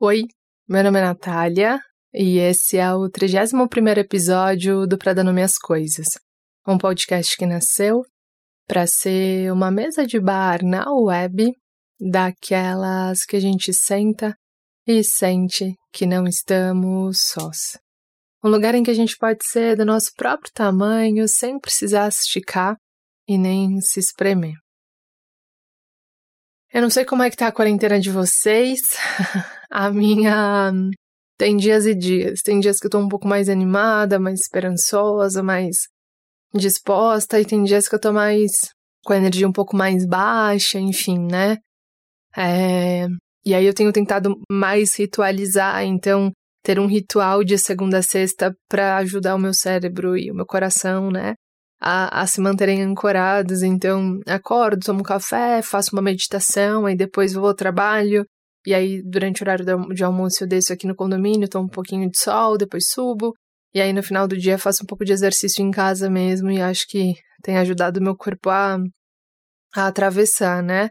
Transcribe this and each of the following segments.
Oi, meu nome é Natália e esse é o 31º episódio do Pra Dar às Coisas, um podcast que nasceu para ser uma mesa de bar na web daquelas que a gente senta e sente que não estamos sós. Um lugar em que a gente pode ser do nosso próprio tamanho sem precisar esticar e nem se espremer. Eu não sei como é que tá a quarentena de vocês. a minha tem dias e dias. Tem dias que eu tô um pouco mais animada, mais esperançosa, mais disposta, e tem dias que eu tô mais com a energia um pouco mais baixa, enfim, né? É... E aí eu tenho tentado mais ritualizar, então ter um ritual de segunda a sexta para ajudar o meu cérebro e o meu coração, né? A, a se manterem ancorados. Então, acordo, tomo café, faço uma meditação, aí depois vou ao trabalho. E aí, durante o horário de almoço, eu desço aqui no condomínio, tomo um pouquinho de sol, depois subo. E aí, no final do dia, faço um pouco de exercício em casa mesmo. E acho que tem ajudado o meu corpo a, a atravessar, né?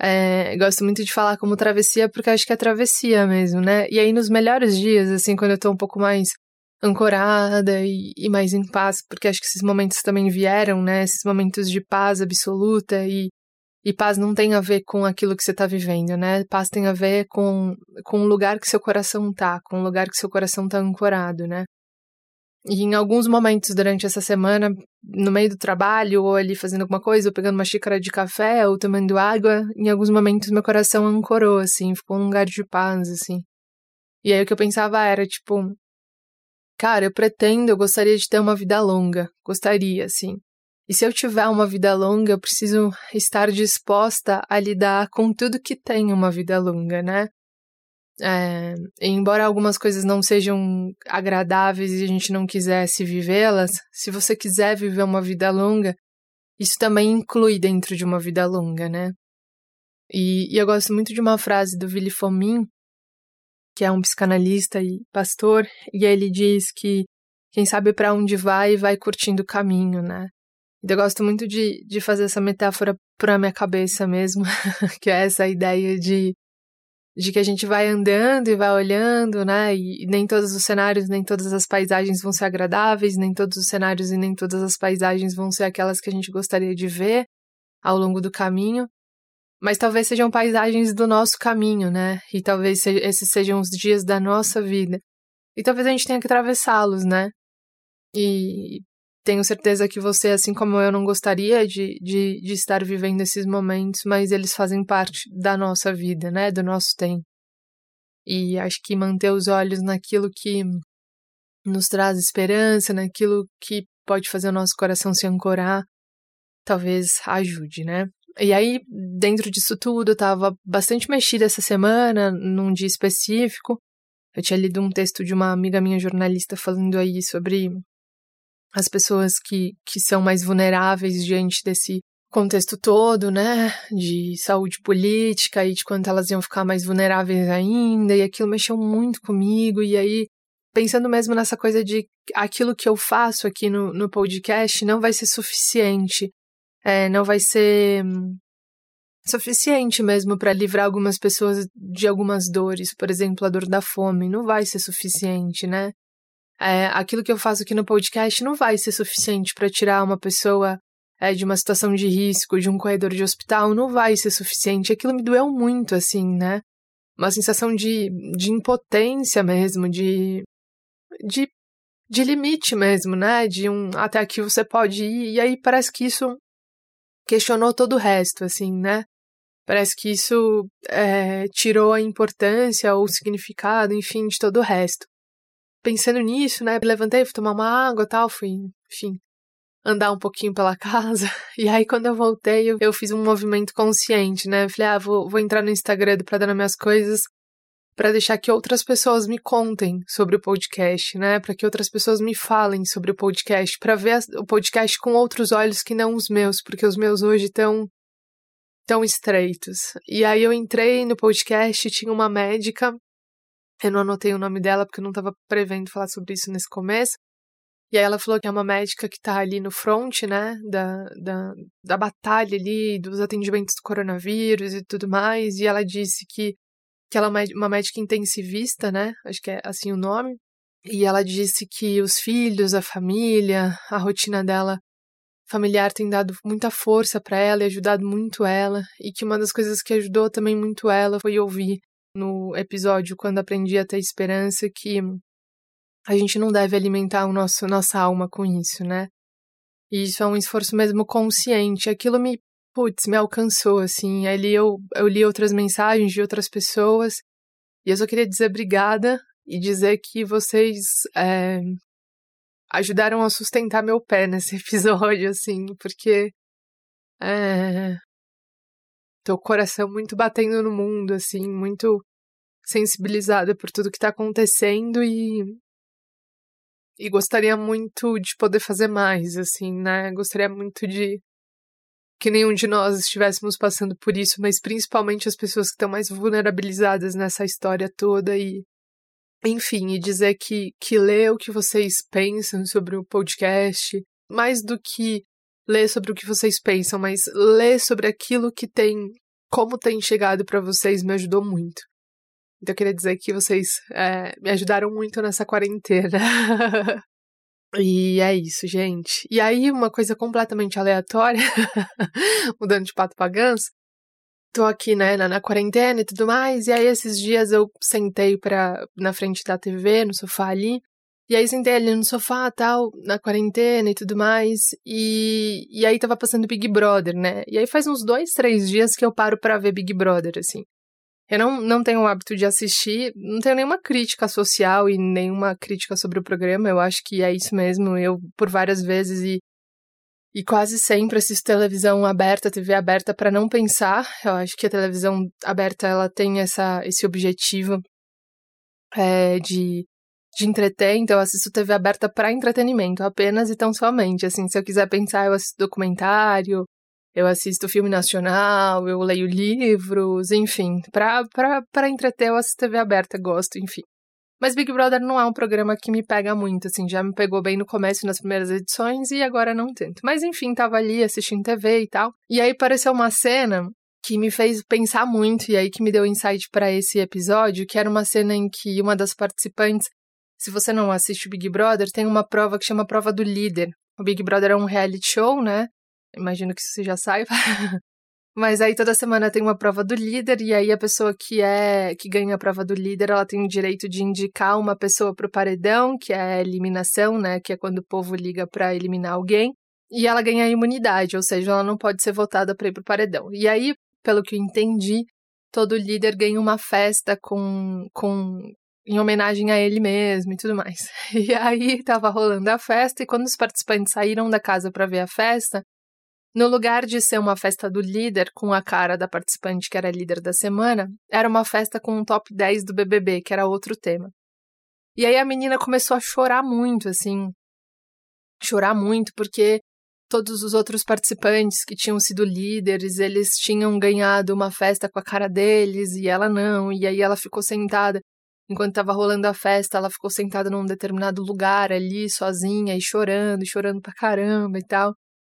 É, gosto muito de falar como travessia, porque acho que é travessia mesmo, né? E aí, nos melhores dias, assim, quando eu tô um pouco mais ancorada e, e, mais em paz, porque acho que esses momentos também vieram, né? Esses momentos de paz absoluta e, e paz não tem a ver com aquilo que você está vivendo, né? Paz tem a ver com, com o lugar que seu coração tá, com o lugar que seu coração tá ancorado, né? E em alguns momentos durante essa semana, no meio do trabalho, ou ali fazendo alguma coisa, ou pegando uma xícara de café, ou tomando água, em alguns momentos meu coração ancorou, assim, ficou um lugar de paz, assim. E aí o que eu pensava era, tipo, Cara, eu pretendo, eu gostaria de ter uma vida longa. Gostaria, assim. E se eu tiver uma vida longa, eu preciso estar disposta a lidar com tudo que tem uma vida longa, né? É, embora algumas coisas não sejam agradáveis e a gente não quisesse vivê-las, se você quiser viver uma vida longa, isso também inclui dentro de uma vida longa, né? E, e eu gosto muito de uma frase do Willy Fomin, que é um psicanalista e pastor, e ele diz que quem sabe para onde vai, vai curtindo o caminho, né? Então, eu gosto muito de, de fazer essa metáfora para minha cabeça mesmo, que é essa ideia de, de que a gente vai andando e vai olhando, né? E nem todos os cenários, nem todas as paisagens vão ser agradáveis, nem todos os cenários e nem todas as paisagens vão ser aquelas que a gente gostaria de ver ao longo do caminho mas talvez sejam paisagens do nosso caminho, né? E talvez esses sejam os dias da nossa vida. E talvez a gente tenha que atravessá-los, né? E tenho certeza que você, assim como eu, não gostaria de, de, de estar vivendo esses momentos, mas eles fazem parte da nossa vida, né? Do nosso tempo. E acho que manter os olhos naquilo que nos traz esperança, naquilo que pode fazer o nosso coração se ancorar, talvez ajude, né? E aí, dentro disso tudo, eu tava bastante mexida essa semana, num dia específico. Eu tinha lido um texto de uma amiga minha jornalista falando aí sobre as pessoas que, que são mais vulneráveis diante desse contexto todo, né, de saúde política e de quanto elas iam ficar mais vulneráveis ainda, e aquilo mexeu muito comigo, e aí, pensando mesmo nessa coisa de aquilo que eu faço aqui no, no podcast não vai ser suficiente é, não vai ser suficiente mesmo para livrar algumas pessoas de algumas dores, por exemplo, a dor da fome, não vai ser suficiente, né? É, aquilo que eu faço aqui no podcast não vai ser suficiente para tirar uma pessoa é, de uma situação de risco, de um corredor de hospital, não vai ser suficiente. Aquilo me doeu muito, assim, né? Uma sensação de, de impotência mesmo, de, de, de limite mesmo, né? De um até aqui você pode ir, e aí parece que isso questionou todo o resto, assim, né? Parece que isso é, tirou a importância ou o significado, enfim, de todo o resto. Pensando nisso, né, levantei, fui tomar uma água tal, fui, enfim, andar um pouquinho pela casa. E aí, quando eu voltei, eu, eu fiz um movimento consciente, né? falei, ah, vou, vou entrar no Instagram para dar minhas coisas para deixar que outras pessoas me contem sobre o podcast, né? Para que outras pessoas me falem sobre o podcast, para ver o podcast com outros olhos que não os meus, porque os meus hoje estão tão estreitos. E aí eu entrei no podcast, tinha uma médica, eu não anotei o nome dela porque eu não estava prevendo falar sobre isso nesse começo. E aí ela falou que é uma médica que está ali no front, né, da, da, da batalha ali, dos atendimentos do coronavírus e tudo mais, e ela disse que que ela é uma médica intensivista, né? Acho que é assim o nome. E ela disse que os filhos, a família, a rotina dela familiar tem dado muita força para ela e ajudado muito ela, e que uma das coisas que ajudou também muito ela foi ouvir no episódio quando aprendi a ter esperança que a gente não deve alimentar o nosso nossa alma com isso, né? E isso é um esforço mesmo consciente. Aquilo me, putz, me alcançou assim. Ali eu eu li outras mensagens de outras pessoas e eu só queria dizer obrigada e dizer que vocês é, ajudaram a sustentar meu pé nesse episódio, assim, porque é, tô coração muito batendo no mundo, assim, muito sensibilizada por tudo que tá acontecendo e e gostaria muito de poder fazer mais, assim, né? Gostaria muito de que nenhum de nós estivéssemos passando por isso, mas principalmente as pessoas que estão mais vulnerabilizadas nessa história toda e enfim, e dizer que, que ler o que vocês pensam sobre o podcast, mais do que ler sobre o que vocês pensam, mas ler sobre aquilo que tem, como tem chegado para vocês, me ajudou muito. Então eu queria dizer que vocês é, me ajudaram muito nessa quarentena. e é isso, gente. E aí, uma coisa completamente aleatória, mudando de pato pra ganso, tô aqui, né, na, na, quarentena e tudo mais. E aí, esses dias eu sentei pra, na frente da TV, no sofá ali. E aí, sentei ali no sofá, tal, na quarentena e tudo mais. E, e aí, tava passando Big Brother, né? E aí, faz uns dois, três dias que eu paro pra ver Big Brother, assim. Eu não, não tenho o hábito de assistir, não tenho nenhuma crítica social e nenhuma crítica sobre o programa. Eu acho que é isso mesmo. Eu, por várias vezes, e e quase sempre assisto televisão aberta, TV aberta, para não pensar. Eu acho que a televisão aberta ela tem essa, esse objetivo é, de, de entreter, então eu assisto TV aberta para entretenimento, apenas e tão somente. Assim, se eu quiser pensar, eu assisto documentário, eu assisto filme nacional, eu leio livros, enfim. Para entreter, eu assisto TV aberta, gosto, enfim. Mas Big Brother não é um programa que me pega muito, assim, já me pegou bem no começo, nas primeiras edições, e agora não tanto. Mas enfim, tava ali assistindo TV e tal. E aí apareceu uma cena que me fez pensar muito, e aí que me deu insight para esse episódio, que era uma cena em que uma das participantes, se você não assiste Big Brother, tem uma prova que chama Prova do Líder. O Big Brother é um reality show, né? Imagino que você já saiba. Mas aí toda semana tem uma prova do líder e aí a pessoa que é que ganha a prova do líder, ela tem o direito de indicar uma pessoa pro paredão, que é a eliminação, né, que é quando o povo liga para eliminar alguém, e ela ganha a imunidade, ou seja, ela não pode ser votada para ir pro paredão. E aí, pelo que eu entendi, todo líder ganha uma festa com com em homenagem a ele mesmo e tudo mais. E aí tava rolando a festa e quando os participantes saíram da casa para ver a festa, no lugar de ser uma festa do líder com a cara da participante que era líder da semana, era uma festa com um top 10 do BBB, que era outro tema. E aí a menina começou a chorar muito, assim. Chorar muito, porque todos os outros participantes que tinham sido líderes, eles tinham ganhado uma festa com a cara deles e ela não. E aí ela ficou sentada. Enquanto estava rolando a festa, ela ficou sentada num determinado lugar ali, sozinha, e chorando, chorando pra caramba e tal.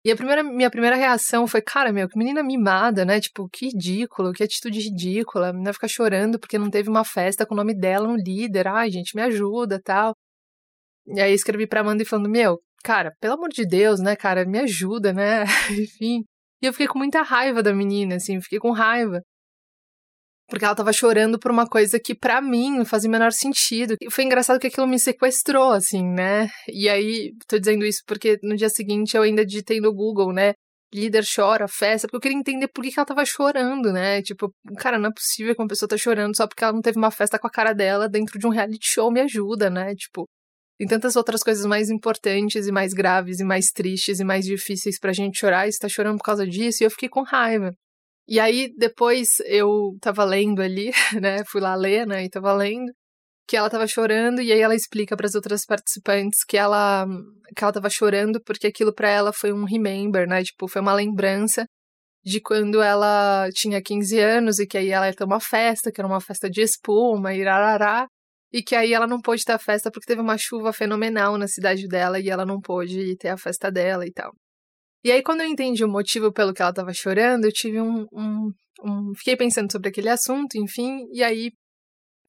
E a primeira, minha primeira reação foi, cara, meu, que menina mimada, né? Tipo, que ridículo, que atitude ridícula. A menina ficar chorando porque não teve uma festa com o nome dela no líder. Ai, gente, me ajuda tal. E aí escrevi pra Amanda e falando, meu, cara, pelo amor de Deus, né, cara, me ajuda, né? Enfim. E eu fiquei com muita raiva da menina, assim, fiquei com raiva. Porque ela tava chorando por uma coisa que para mim não fazia o menor sentido. E foi engraçado que aquilo me sequestrou, assim, né? E aí, tô dizendo isso porque no dia seguinte eu ainda digitei no Google, né? Líder chora, festa, porque eu queria entender por que, que ela tava chorando, né? Tipo, cara, não é possível que uma pessoa tá chorando só porque ela não teve uma festa com a cara dela dentro de um reality show, me ajuda, né? Tipo, tem tantas outras coisas mais importantes e mais graves e mais tristes e mais difíceis pra gente chorar e você tá chorando por causa disso, e eu fiquei com raiva. E aí, depois eu tava lendo ali, né? Fui lá ler, né? E tava lendo que ela tava chorando e aí ela explica para as outras participantes que ela que ela tava chorando porque aquilo para ela foi um remember, né? Tipo, foi uma lembrança de quando ela tinha 15 anos e que aí ela ia ter uma festa, que era uma festa de espuma e rarará, e que aí ela não pôde ter a festa porque teve uma chuva fenomenal na cidade dela e ela não pôde ter a festa dela e tal. E aí, quando eu entendi o motivo pelo que ela estava chorando, eu tive um, um, um, fiquei pensando sobre aquele assunto, enfim, e aí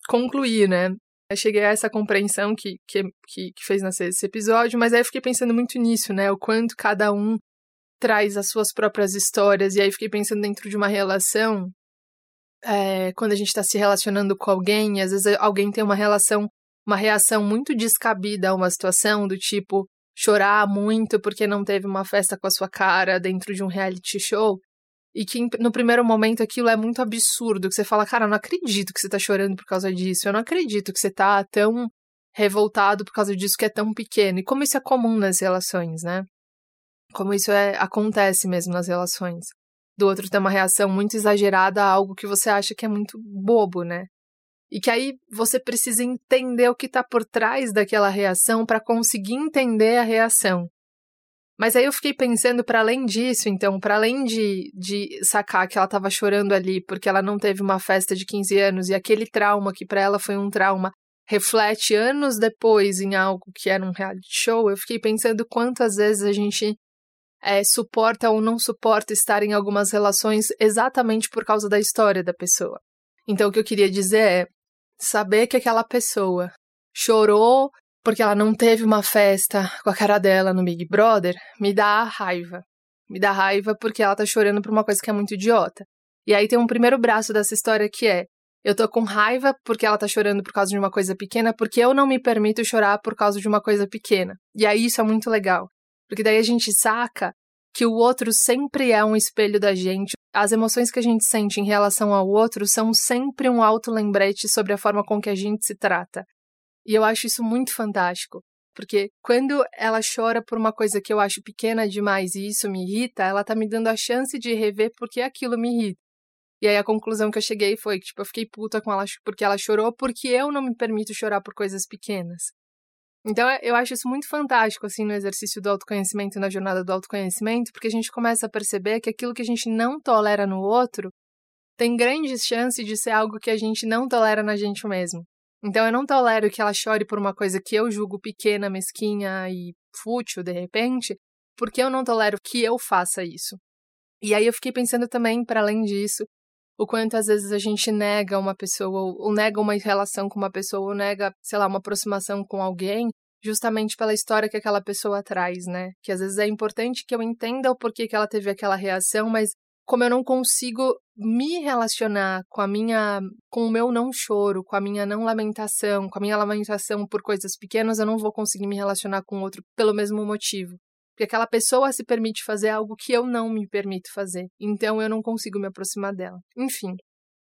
concluí, né? Eu cheguei a essa compreensão que, que, que, que fez nascer esse episódio, mas aí eu fiquei pensando muito nisso, né? O quanto cada um traz as suas próprias histórias, e aí fiquei pensando dentro de uma relação, é, quando a gente está se relacionando com alguém, às vezes alguém tem uma relação, uma reação muito descabida a uma situação, do tipo chorar muito porque não teve uma festa com a sua cara dentro de um reality show. E que no primeiro momento aquilo é muito absurdo, que você fala, cara, eu não acredito que você tá chorando por causa disso, eu não acredito que você tá tão revoltado por causa disso que é tão pequeno. E como isso é comum nas relações, né? Como isso é, acontece mesmo nas relações. Do outro ter uma reação muito exagerada a algo que você acha que é muito bobo, né? E que aí você precisa entender o que está por trás daquela reação para conseguir entender a reação. Mas aí eu fiquei pensando, para além disso, então, para além de, de sacar que ela estava chorando ali porque ela não teve uma festa de 15 anos e aquele trauma que para ela foi um trauma reflete anos depois em algo que era um reality show, eu fiquei pensando quantas vezes a gente é, suporta ou não suporta estar em algumas relações exatamente por causa da história da pessoa. Então, o que eu queria dizer é saber que aquela pessoa chorou porque ela não teve uma festa com a cara dela no Big Brother, me dá raiva. Me dá raiva porque ela tá chorando por uma coisa que é muito idiota. E aí tem um primeiro braço dessa história que é: eu tô com raiva porque ela tá chorando por causa de uma coisa pequena, porque eu não me permito chorar por causa de uma coisa pequena. E aí isso é muito legal. Porque daí a gente saca que o outro sempre é um espelho da gente. As emoções que a gente sente em relação ao outro são sempre um auto-lembrete sobre a forma com que a gente se trata. E eu acho isso muito fantástico, porque quando ela chora por uma coisa que eu acho pequena demais e isso me irrita, ela tá me dando a chance de rever porque aquilo me irrita. E aí a conclusão que eu cheguei foi que, tipo, eu fiquei puta com ela porque ela chorou, porque eu não me permito chorar por coisas pequenas. Então eu acho isso muito fantástico, assim, no exercício do autoconhecimento, na jornada do autoconhecimento, porque a gente começa a perceber que aquilo que a gente não tolera no outro tem grandes chances de ser algo que a gente não tolera na gente mesmo. Então eu não tolero que ela chore por uma coisa que eu julgo pequena, mesquinha e fútil de repente, porque eu não tolero que eu faça isso. E aí eu fiquei pensando também, para além disso, o quanto às vezes a gente nega uma pessoa, ou, nega uma relação com uma pessoa, ou nega, sei lá, uma aproximação com alguém, justamente pela história que aquela pessoa traz, né? Que às vezes é importante que eu entenda o porquê que ela teve aquela reação, mas como eu não consigo me relacionar com a minha com o meu não choro, com a minha não lamentação, com a minha lamentação por coisas pequenas, eu não vou conseguir me relacionar com outro pelo mesmo motivo. Porque aquela pessoa se permite fazer algo que eu não me permito fazer. Então eu não consigo me aproximar dela. Enfim,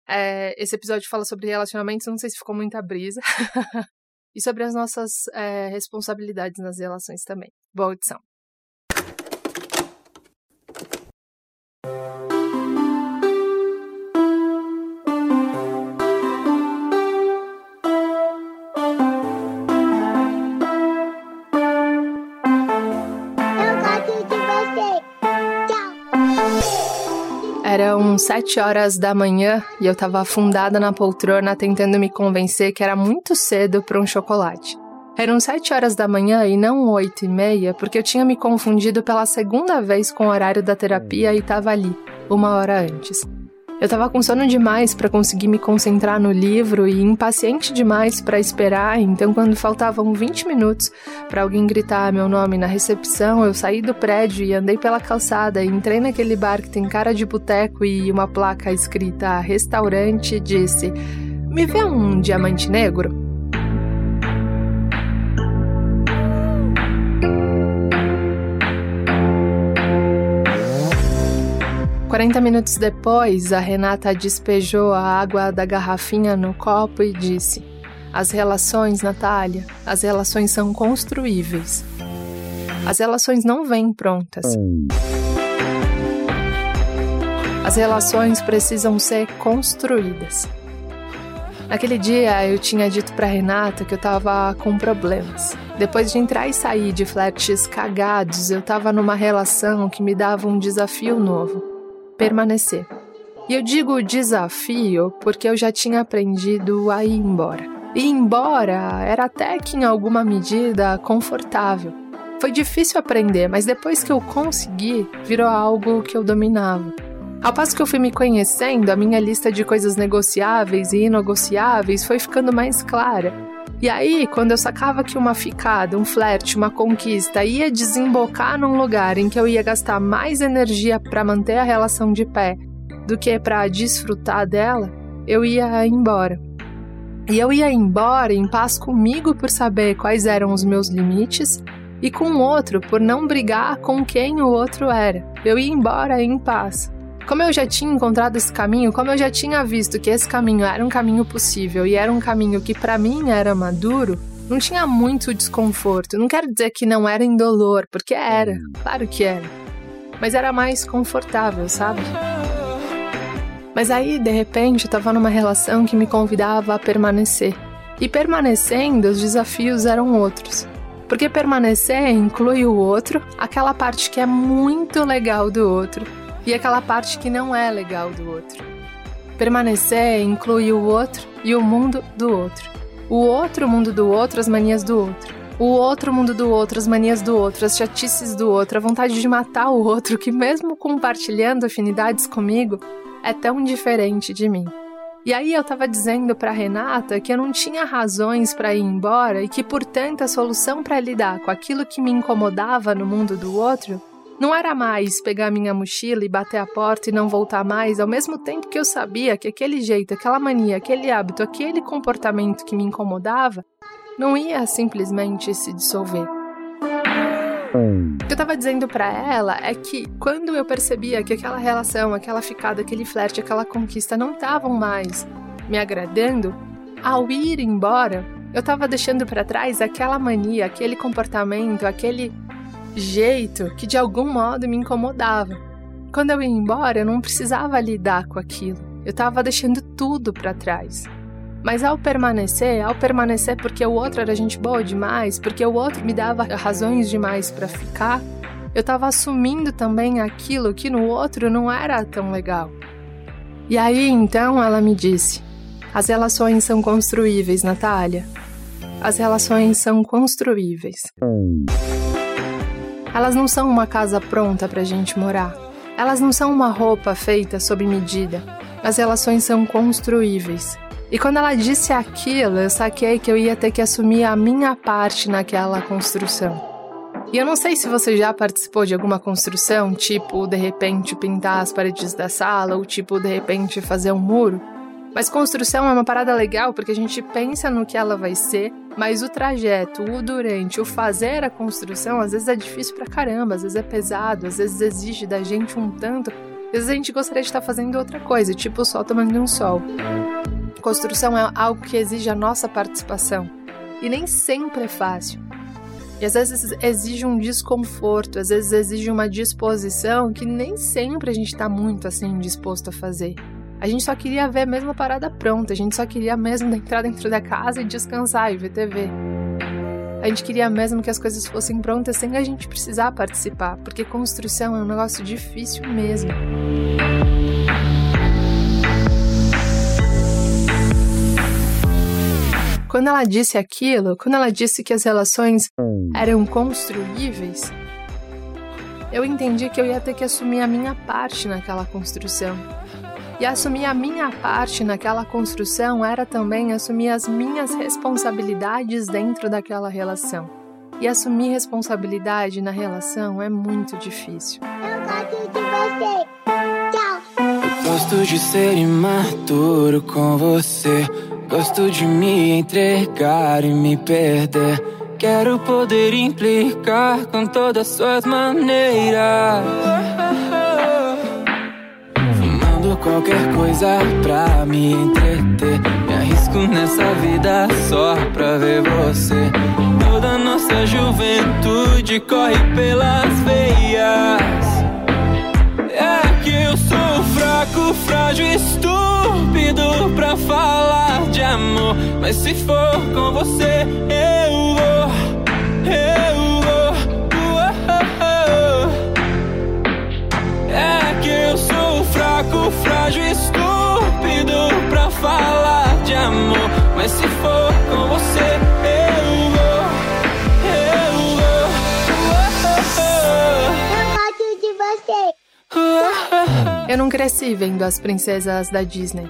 é, esse episódio fala sobre relacionamentos, não sei se ficou muita brisa. e sobre as nossas é, responsabilidades nas relações também. Boa audição. Eram sete horas da manhã e eu estava afundada na poltrona tentando me convencer que era muito cedo para um chocolate. Eram sete horas da manhã e não oito e meia, porque eu tinha me confundido pela segunda vez com o horário da terapia e estava ali, uma hora antes. Eu tava com sono demais para conseguir me concentrar no livro e impaciente demais para esperar, então quando faltavam 20 minutos para alguém gritar meu nome na recepção, eu saí do prédio e andei pela calçada e entrei naquele bar que tem cara de boteco e uma placa escrita restaurante disse: "Me vê um diamante negro?" 40 minutos depois, a Renata despejou a água da garrafinha no copo e disse: As relações, Natália, as relações são construíveis. As relações não vêm prontas. As relações precisam ser construídas. Naquele dia eu tinha dito para Renata que eu tava com problemas. Depois de entrar e sair de flertes cagados, eu tava numa relação que me dava um desafio novo permanecer. E eu digo desafio porque eu já tinha aprendido a ir embora. Ir embora era até que em alguma medida confortável. Foi difícil aprender, mas depois que eu consegui, virou algo que eu dominava. Ao passo que eu fui me conhecendo, a minha lista de coisas negociáveis e inegociáveis foi ficando mais clara. E aí, quando eu sacava que uma ficada, um flerte, uma conquista ia desembocar num lugar em que eu ia gastar mais energia para manter a relação de pé do que para desfrutar dela, eu ia embora. E eu ia embora em paz comigo por saber quais eram os meus limites e com o outro por não brigar com quem o outro era. Eu ia embora em paz. Como eu já tinha encontrado esse caminho, como eu já tinha visto que esse caminho era um caminho possível e era um caminho que para mim era maduro, não tinha muito desconforto. Não quero dizer que não era indolor, porque era, claro que era. Mas era mais confortável, sabe? Mas aí, de repente, eu tava numa relação que me convidava a permanecer. E permanecendo, os desafios eram outros. Porque permanecer inclui o outro, aquela parte que é muito legal do outro, e aquela parte que não é legal do outro. Permanecer inclui o outro e o mundo do outro. O outro mundo do outro, as manias do outro. O outro mundo do outro, as manias do outro, as chatices do outro, a vontade de matar o outro, que mesmo compartilhando afinidades comigo, é tão diferente de mim. E aí eu tava dizendo para Renata que eu não tinha razões para ir embora e que, portanto, a solução para lidar com aquilo que me incomodava no mundo do outro não era mais pegar minha mochila e bater a porta e não voltar mais, ao mesmo tempo que eu sabia que aquele jeito, aquela mania, aquele hábito, aquele comportamento que me incomodava não ia simplesmente se dissolver. O que eu tava dizendo para ela é que quando eu percebia que aquela relação, aquela ficada, aquele flerte, aquela conquista não estavam mais me agradando, ao ir embora, eu tava deixando para trás aquela mania, aquele comportamento, aquele jeito que de algum modo me incomodava. Quando eu ia embora, eu não precisava lidar com aquilo. Eu estava deixando tudo para trás. Mas ao permanecer, ao permanecer porque o outro era gente boa demais, porque o outro me dava razões demais para ficar, eu estava assumindo também aquilo que no outro não era tão legal. E aí então ela me disse: As relações são construíveis, Natália. As relações são construíveis. Elas não são uma casa pronta pra gente morar. Elas não são uma roupa feita sob medida. As relações são construíveis. E quando ela disse aquilo, eu saquei que eu ia ter que assumir a minha parte naquela construção. E eu não sei se você já participou de alguma construção, tipo de repente pintar as paredes da sala, ou tipo de repente fazer um muro. Mas construção é uma parada legal porque a gente pensa no que ela vai ser, mas o trajeto, o durante, o fazer a construção, às vezes é difícil pra caramba, às vezes é pesado, às vezes exige da gente um tanto, às vezes a gente gostaria de estar fazendo outra coisa, tipo sol tomando um sol. Construção é algo que exige a nossa participação. E nem sempre é fácil. E às vezes exige um desconforto, às vezes exige uma disposição que nem sempre a gente está muito assim disposto a fazer. A gente só queria ver a mesma parada pronta, a gente só queria mesmo entrar dentro da casa e descansar e ver TV. A gente queria mesmo que as coisas fossem prontas sem a gente precisar participar, porque construção é um negócio difícil mesmo. Quando ela disse aquilo, quando ela disse que as relações eram construíveis, eu entendi que eu ia ter que assumir a minha parte naquela construção. E assumir a minha parte naquela construção era também assumir as minhas responsabilidades dentro daquela relação. E assumir responsabilidade na relação é muito difícil. Eu gosto de você. Tchau. Gosto de ser imaturo com você. Gosto de me entregar e me perder. Quero poder implicar com todas suas maneiras qualquer coisa pra me entreter. Me arrisco nessa vida só pra ver você. Toda nossa juventude corre pelas veias. É que eu sou fraco, frágil, estúpido pra falar de amor. Mas se for com você, eu vou, eu fraco, frágil, estúpido pra falar de amor. Mas se for com você, eu vou, eu vou. Eu gosto de você. Eu não cresci vendo as princesas da Disney.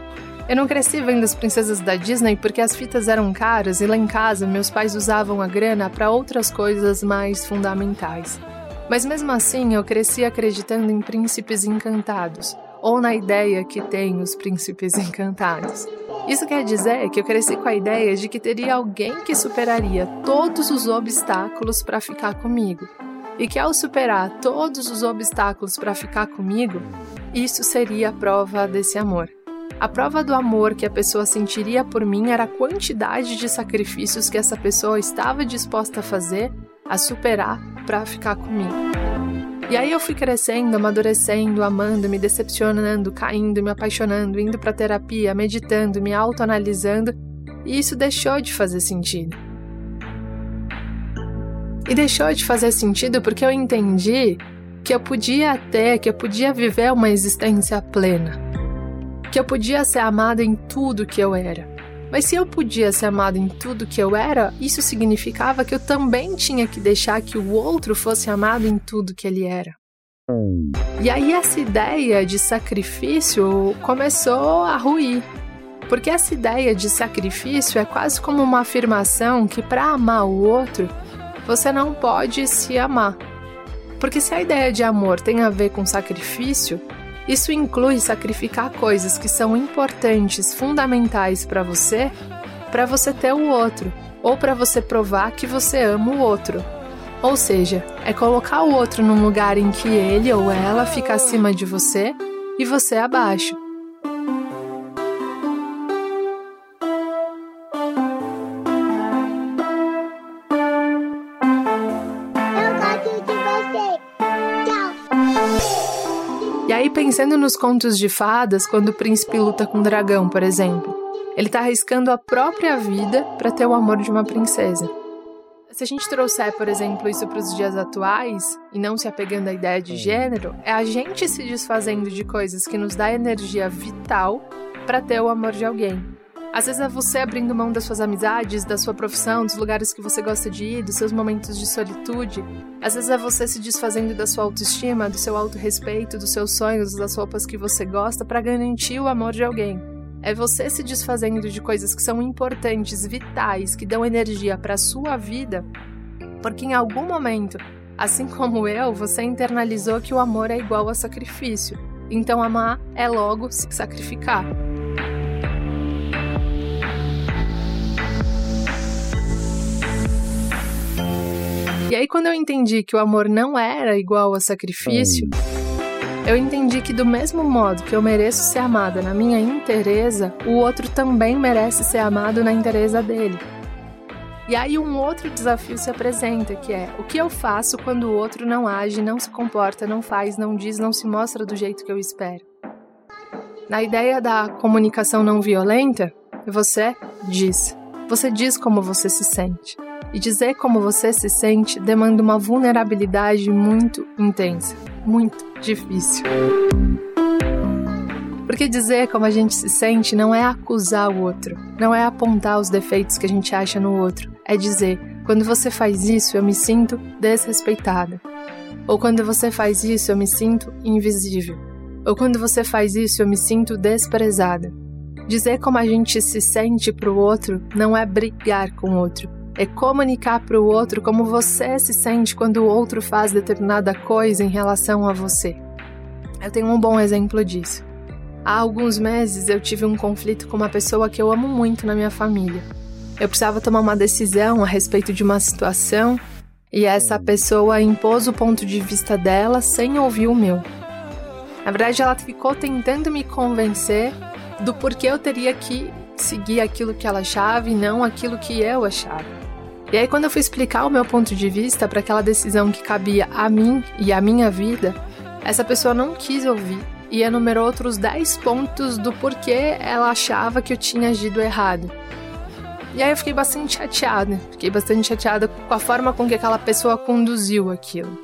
Eu não cresci vendo as princesas da Disney porque as fitas eram caras e lá em casa meus pais usavam a grana para outras coisas mais fundamentais. Mas mesmo assim, eu cresci acreditando em príncipes encantados, ou na ideia que tem os príncipes encantados. Isso quer dizer que eu cresci com a ideia de que teria alguém que superaria todos os obstáculos para ficar comigo. E que ao superar todos os obstáculos para ficar comigo, isso seria a prova desse amor. A prova do amor que a pessoa sentiria por mim era a quantidade de sacrifícios que essa pessoa estava disposta a fazer, a superar para ficar comigo. E aí eu fui crescendo, amadurecendo, amando, me decepcionando, caindo, me apaixonando, indo para terapia, meditando, me autoanalisando, e isso deixou de fazer sentido. E deixou de fazer sentido porque eu entendi que eu podia ter, que eu podia viver uma existência plena. Que eu podia ser amada em tudo que eu era. Mas se eu podia ser amada em tudo que eu era, isso significava que eu também tinha que deixar que o outro fosse amado em tudo que ele era. E aí essa ideia de sacrifício começou a ruir. Porque essa ideia de sacrifício é quase como uma afirmação que para amar o outro, você não pode se amar. Porque se a ideia de amor tem a ver com sacrifício, isso inclui sacrificar coisas que são importantes, fundamentais para você, para você ter o outro, ou para você provar que você ama o outro. Ou seja, é colocar o outro num lugar em que ele ou ela fica acima de você e você abaixo. Pensando nos contos de fadas, quando o príncipe luta com o dragão, por exemplo. Ele está arriscando a própria vida para ter o amor de uma princesa. Se a gente trouxer, por exemplo, isso para os dias atuais, e não se apegando à ideia de gênero, é a gente se desfazendo de coisas que nos dá energia vital para ter o amor de alguém. Às vezes é você abrindo mão das suas amizades, da sua profissão, dos lugares que você gosta de ir, dos seus momentos de solitude. Às vezes é você se desfazendo da sua autoestima, do seu autorrespeito, dos seus sonhos, das roupas que você gosta para garantir o amor de alguém. É você se desfazendo de coisas que são importantes, vitais, que dão energia para sua vida, porque em algum momento, assim como eu, você internalizou que o amor é igual a sacrifício. Então amar é logo se sacrificar. E aí, quando eu entendi que o amor não era igual a sacrifício, eu entendi que, do mesmo modo que eu mereço ser amada na minha inteireza, o outro também merece ser amado na inteireza dele. E aí, um outro desafio se apresenta, que é o que eu faço quando o outro não age, não se comporta, não faz, não diz, não se mostra do jeito que eu espero. Na ideia da comunicação não violenta, você diz. Você diz como você se sente. E dizer como você se sente demanda uma vulnerabilidade muito intensa, muito difícil. Porque dizer como a gente se sente não é acusar o outro, não é apontar os defeitos que a gente acha no outro, é dizer: quando você faz isso, eu me sinto desrespeitada. Ou quando você faz isso, eu me sinto invisível. Ou quando você faz isso, eu me sinto desprezada. Dizer como a gente se sente para o outro não é brigar com o outro, é comunicar para o outro como você se sente quando o outro faz determinada coisa em relação a você. Eu tenho um bom exemplo disso. Há alguns meses eu tive um conflito com uma pessoa que eu amo muito na minha família. Eu precisava tomar uma decisão a respeito de uma situação e essa pessoa impôs o ponto de vista dela sem ouvir o meu. Na verdade, ela ficou tentando me convencer do porquê eu teria que seguir aquilo que ela achava e não aquilo que eu achava. E aí, quando eu fui explicar o meu ponto de vista para aquela decisão que cabia a mim e à minha vida, essa pessoa não quis ouvir e enumerou outros 10 pontos do porquê ela achava que eu tinha agido errado. E aí eu fiquei bastante chateada, fiquei bastante chateada com a forma com que aquela pessoa conduziu aquilo.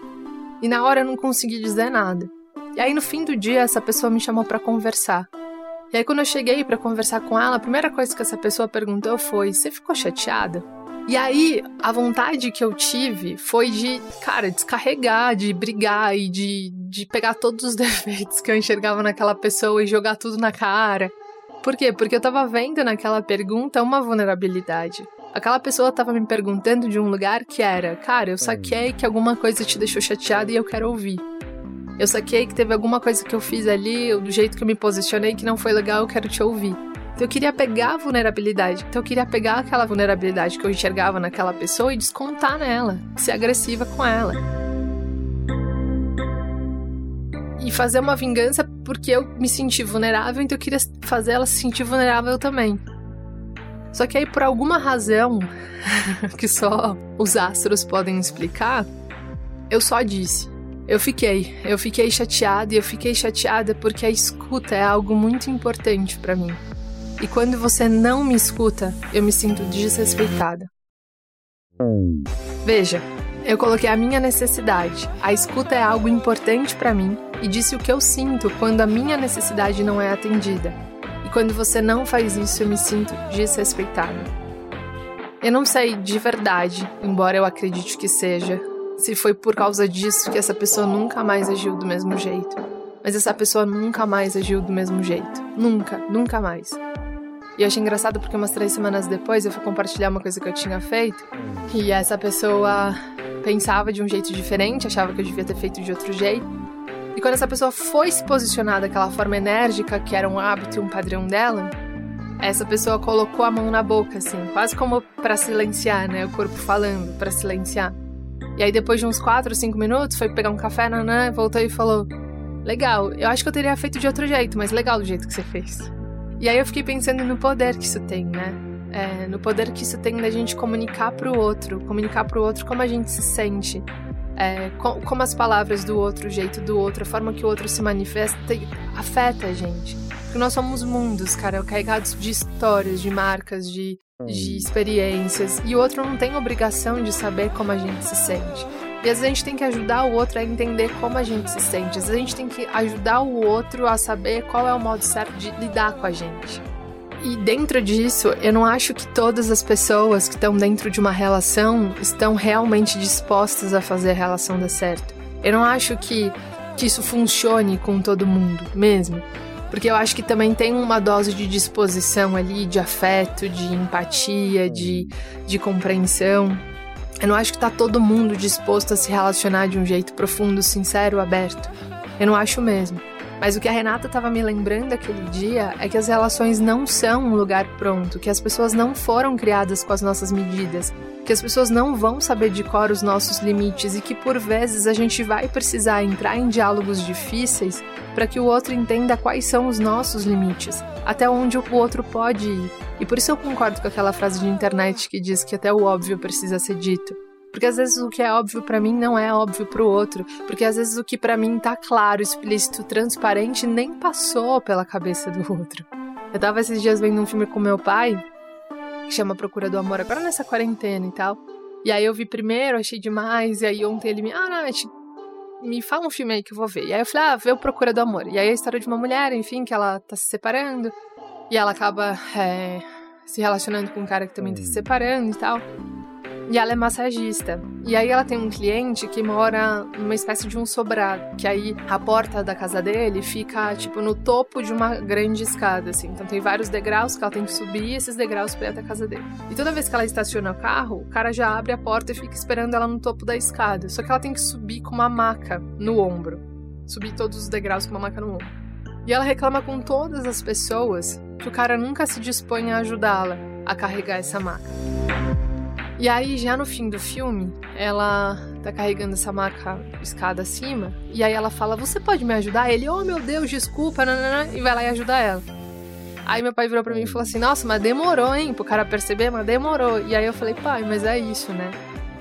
E na hora eu não consegui dizer nada. E aí no fim do dia essa pessoa me chamou para conversar. E aí quando eu cheguei para conversar com ela, a primeira coisa que essa pessoa perguntou foi: "Você ficou chateada?" E aí, a vontade que eu tive foi de, cara, descarregar, de brigar e de, de pegar todos os defeitos que eu enxergava naquela pessoa e jogar tudo na cara. Por quê? Porque eu tava vendo naquela pergunta uma vulnerabilidade. Aquela pessoa tava me perguntando de um lugar que era, cara, eu saquei que alguma coisa te deixou chateado e eu quero ouvir. Eu saquei que teve alguma coisa que eu fiz ali, do jeito que eu me posicionei que não foi legal, eu quero te ouvir. Então eu queria pegar a vulnerabilidade. Então eu queria pegar aquela vulnerabilidade que eu enxergava naquela pessoa e descontar nela, ser agressiva com ela. E fazer uma vingança porque eu me senti vulnerável, então eu queria fazer ela se sentir vulnerável também. Só que aí, por alguma razão que só os astros podem explicar, eu só disse. Eu fiquei, eu fiquei chateada e eu fiquei chateada porque a escuta é algo muito importante para mim. E quando você não me escuta, eu me sinto desrespeitada. Veja, eu coloquei a minha necessidade. A escuta é algo importante para mim e disse o que eu sinto quando a minha necessidade não é atendida. E quando você não faz isso, eu me sinto desrespeitada. Eu não sei de verdade, embora eu acredite que seja, se foi por causa disso que essa pessoa nunca mais agiu do mesmo jeito. Mas essa pessoa nunca mais agiu do mesmo jeito. Nunca, nunca mais. E eu achei engraçado porque umas três semanas depois eu fui compartilhar uma coisa que eu tinha feito. E essa pessoa pensava de um jeito diferente, achava que eu devia ter feito de outro jeito. E quando essa pessoa foi se posicionar daquela forma enérgica, que era um hábito e um padrão dela, essa pessoa colocou a mão na boca, assim, quase como para silenciar, né? O corpo falando, para silenciar. E aí, depois de uns 4 ou 5 minutos, foi pegar um café, nanã, voltou e falou: Legal, eu acho que eu teria feito de outro jeito, mas legal do jeito que você fez. E aí eu fiquei pensando no poder que isso tem, né? É, no poder que isso tem da gente comunicar para o outro, comunicar para o outro como a gente se sente, é, como as palavras do outro, o jeito do outro, a forma que o outro se manifesta, afeta a gente. Porque nós somos mundos, cara, carregados de histórias, de marcas, de, de experiências. E o outro não tem obrigação de saber como a gente se sente. E às vezes a gente tem que ajudar o outro a entender como a gente se sente. Às vezes a gente tem que ajudar o outro a saber qual é o modo certo de lidar com a gente. E dentro disso, eu não acho que todas as pessoas que estão dentro de uma relação estão realmente dispostas a fazer a relação dar certo. Eu não acho que, que isso funcione com todo mundo, mesmo. Porque eu acho que também tem uma dose de disposição ali, de afeto, de empatia, de, de compreensão. Eu não acho que tá todo mundo disposto a se relacionar de um jeito profundo, sincero, aberto. Eu não acho mesmo. Mas o que a Renata estava me lembrando aquele dia é que as relações não são um lugar pronto, que as pessoas não foram criadas com as nossas medidas, que as pessoas não vão saber de cor os nossos limites e que por vezes a gente vai precisar entrar em diálogos difíceis para que o outro entenda quais são os nossos limites, até onde o outro pode ir. E por isso eu concordo com aquela frase de internet que diz que até o óbvio precisa ser dito. Porque às vezes o que é óbvio para mim não é óbvio para o outro, porque às vezes o que para mim tá claro, explícito, transparente nem passou pela cabeça do outro. Eu tava esses dias vendo um filme com meu pai, que chama Procura do Amor, agora nessa quarentena e tal. E aí eu vi primeiro, achei demais, e aí ontem ele me, ah, Nath, me fala um filme aí que eu vou ver. E aí eu falei, ah, vê o Procura do Amor. E aí a história de uma mulher, enfim, que ela tá se separando, e ela acaba é, se relacionando com um cara que também tá se separando e tal. E ela é massagista. E aí ela tem um cliente que mora numa espécie de um sobrado, que aí a porta da casa dele fica tipo no topo de uma grande escada assim. Então tem vários degraus que ela tem que subir esses degraus para até a casa dele. E toda vez que ela estaciona o carro, o cara já abre a porta e fica esperando ela no topo da escada. Só que ela tem que subir com uma maca no ombro. Subir todos os degraus com uma maca no ombro. E ela reclama com todas as pessoas que o cara nunca se dispõe a ajudá-la a carregar essa maca. E aí, já no fim do filme, ela tá carregando essa maca escada acima, e aí ela fala: Você pode me ajudar? Ele, oh meu Deus, desculpa, e vai lá e ajuda ela. Aí meu pai virou pra mim e falou assim: Nossa, mas demorou, hein? Pro cara perceber, mas demorou. E aí eu falei: Pai, mas é isso, né?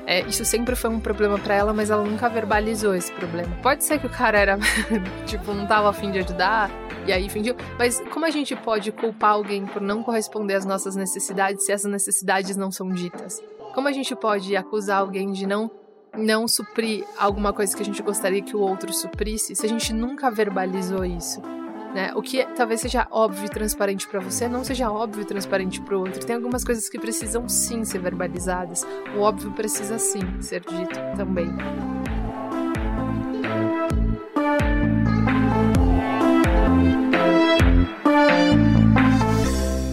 É, isso sempre foi um problema para ela, mas ela nunca verbalizou esse problema. Pode ser que o cara era, tipo, não tava afim de ajudar, e aí fingiu. Mas como a gente pode culpar alguém por não corresponder às nossas necessidades se essas necessidades não são ditas? Como a gente pode acusar alguém de não não suprir alguma coisa que a gente gostaria que o outro suprisse se a gente nunca verbalizou isso? Né? O que talvez seja óbvio e transparente para você não seja óbvio e transparente para o outro. Tem algumas coisas que precisam sim ser verbalizadas. O óbvio precisa sim ser dito também.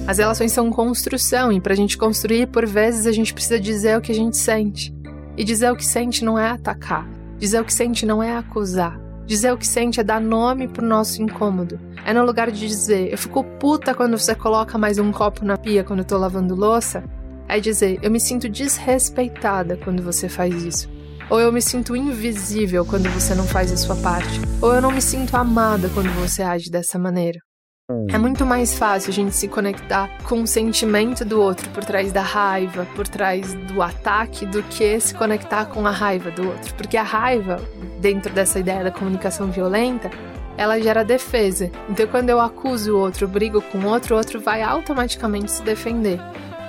As relações são construção e para a gente construir, por vezes, a gente precisa dizer o que a gente sente. E dizer o que sente não é atacar. Dizer o que sente não é acusar. Dizer o que sente é dar nome pro nosso incômodo. É no lugar de dizer, eu fico puta quando você coloca mais um copo na pia quando eu tô lavando louça. É dizer, eu me sinto desrespeitada quando você faz isso. Ou eu me sinto invisível quando você não faz a sua parte. Ou eu não me sinto amada quando você age dessa maneira. É muito mais fácil a gente se conectar com o sentimento do outro por trás da raiva, por trás do ataque, do que se conectar com a raiva do outro. Porque a raiva, dentro dessa ideia da comunicação violenta, ela gera defesa. Então, quando eu acuso o outro, brigo com o outro, o outro vai automaticamente se defender.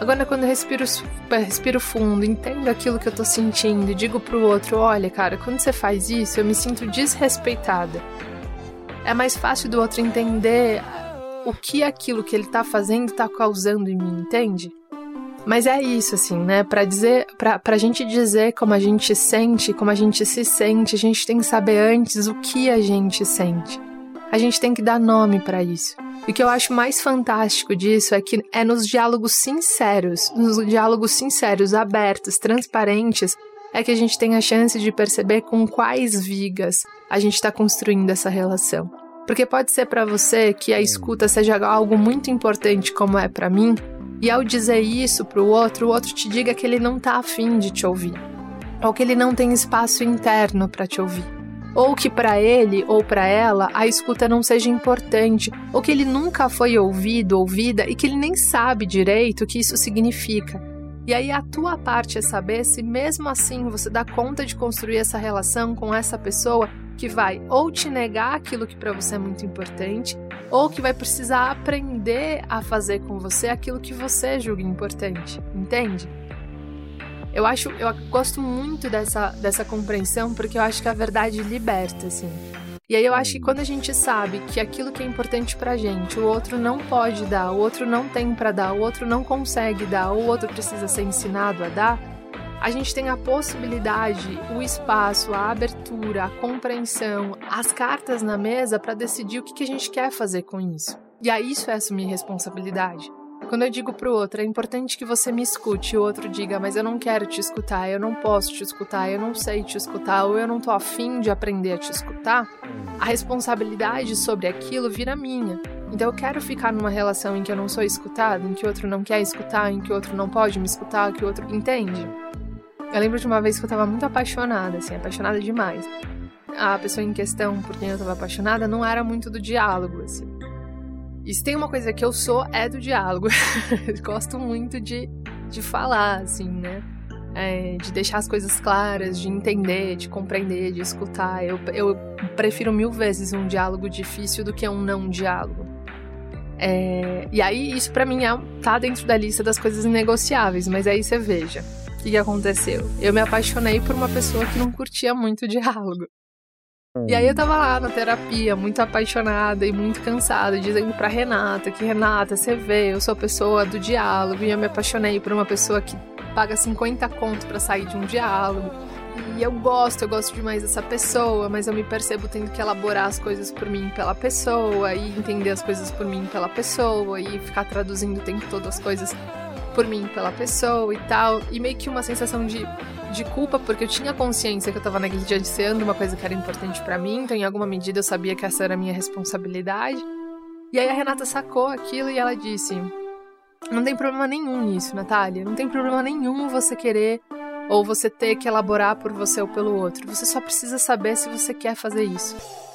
Agora, quando eu respiro, respiro fundo, entendo aquilo que eu tô sentindo, digo pro outro: olha, cara, quando você faz isso, eu me sinto desrespeitada. É mais fácil do outro entender o que aquilo que ele tá fazendo tá causando em mim, entende? Mas é isso, assim, né? Pra dizer, pra, pra gente dizer como a gente sente, como a gente se sente, a gente tem que saber antes o que a gente sente. A gente tem que dar nome para isso. E o que eu acho mais fantástico disso é que é nos diálogos sinceros, nos diálogos sinceros, abertos, transparentes, é que a gente tem a chance de perceber com quais vigas a gente está construindo essa relação. Porque pode ser para você que a escuta seja algo muito importante, como é para mim, e ao dizer isso para o outro, o outro te diga que ele não tá afim de te ouvir, ou que ele não tem espaço interno para te ouvir, ou que para ele ou para ela a escuta não seja importante, ou que ele nunca foi ouvido, ouvida e que ele nem sabe direito o que isso significa. E aí a tua parte é saber se mesmo assim você dá conta de construir essa relação com essa pessoa que vai ou te negar aquilo que para você é muito importante, ou que vai precisar aprender a fazer com você aquilo que você julga importante, entende? Eu acho, eu gosto muito dessa, dessa compreensão porque eu acho que a verdade liberta, assim. E aí eu acho que quando a gente sabe que aquilo que é importante pra gente, o outro não pode dar, o outro não tem para dar, o outro não consegue dar, o outro precisa ser ensinado a dar, a gente tem a possibilidade, o espaço, a abertura, a compreensão, as cartas na mesa para decidir o que, que a gente quer fazer com isso. E aí isso é assumir responsabilidade. Quando eu digo pro outro, é importante que você me escute, o outro diga, mas eu não quero te escutar, eu não posso te escutar, eu não sei te escutar, ou eu não tô afim de aprender a te escutar, a responsabilidade sobre aquilo vira minha. Então eu quero ficar numa relação em que eu não sou escutado, em que o outro não quer escutar, em que o outro não pode me escutar, que o outro entende. Eu lembro de uma vez que eu tava muito apaixonada, assim, apaixonada demais. A pessoa em questão por quem eu tava apaixonada não era muito do diálogo, assim. E se tem uma coisa que eu sou, é do diálogo. Gosto muito de, de falar, assim, né? É, de deixar as coisas claras, de entender, de compreender, de escutar. Eu, eu prefiro mil vezes um diálogo difícil do que um não diálogo. É, e aí, isso para mim é, tá dentro da lista das coisas inegociáveis, mas aí você veja. O que, que aconteceu? Eu me apaixonei por uma pessoa que não curtia muito diálogo. E aí eu tava lá na terapia, muito apaixonada e muito cansada, dizendo pra Renata que Renata, você vê, eu sou a pessoa do diálogo e eu me apaixonei por uma pessoa que paga 50 conto para sair de um diálogo. E eu gosto, eu gosto demais dessa pessoa, mas eu me percebo tendo que elaborar as coisas por mim pela pessoa e entender as coisas por mim pela pessoa e ficar traduzindo o tempo todo as coisas por mim, pela pessoa e tal. E meio que uma sensação de, de culpa, porque eu tinha consciência que eu tava negligenciando uma coisa que era importante para mim, então em alguma medida eu sabia que essa era a minha responsabilidade. E aí a Renata sacou aquilo e ela disse: Não tem problema nenhum nisso, Natália. Não tem problema nenhum você querer ou você ter que elaborar por você ou pelo outro. Você só precisa saber se você quer fazer isso.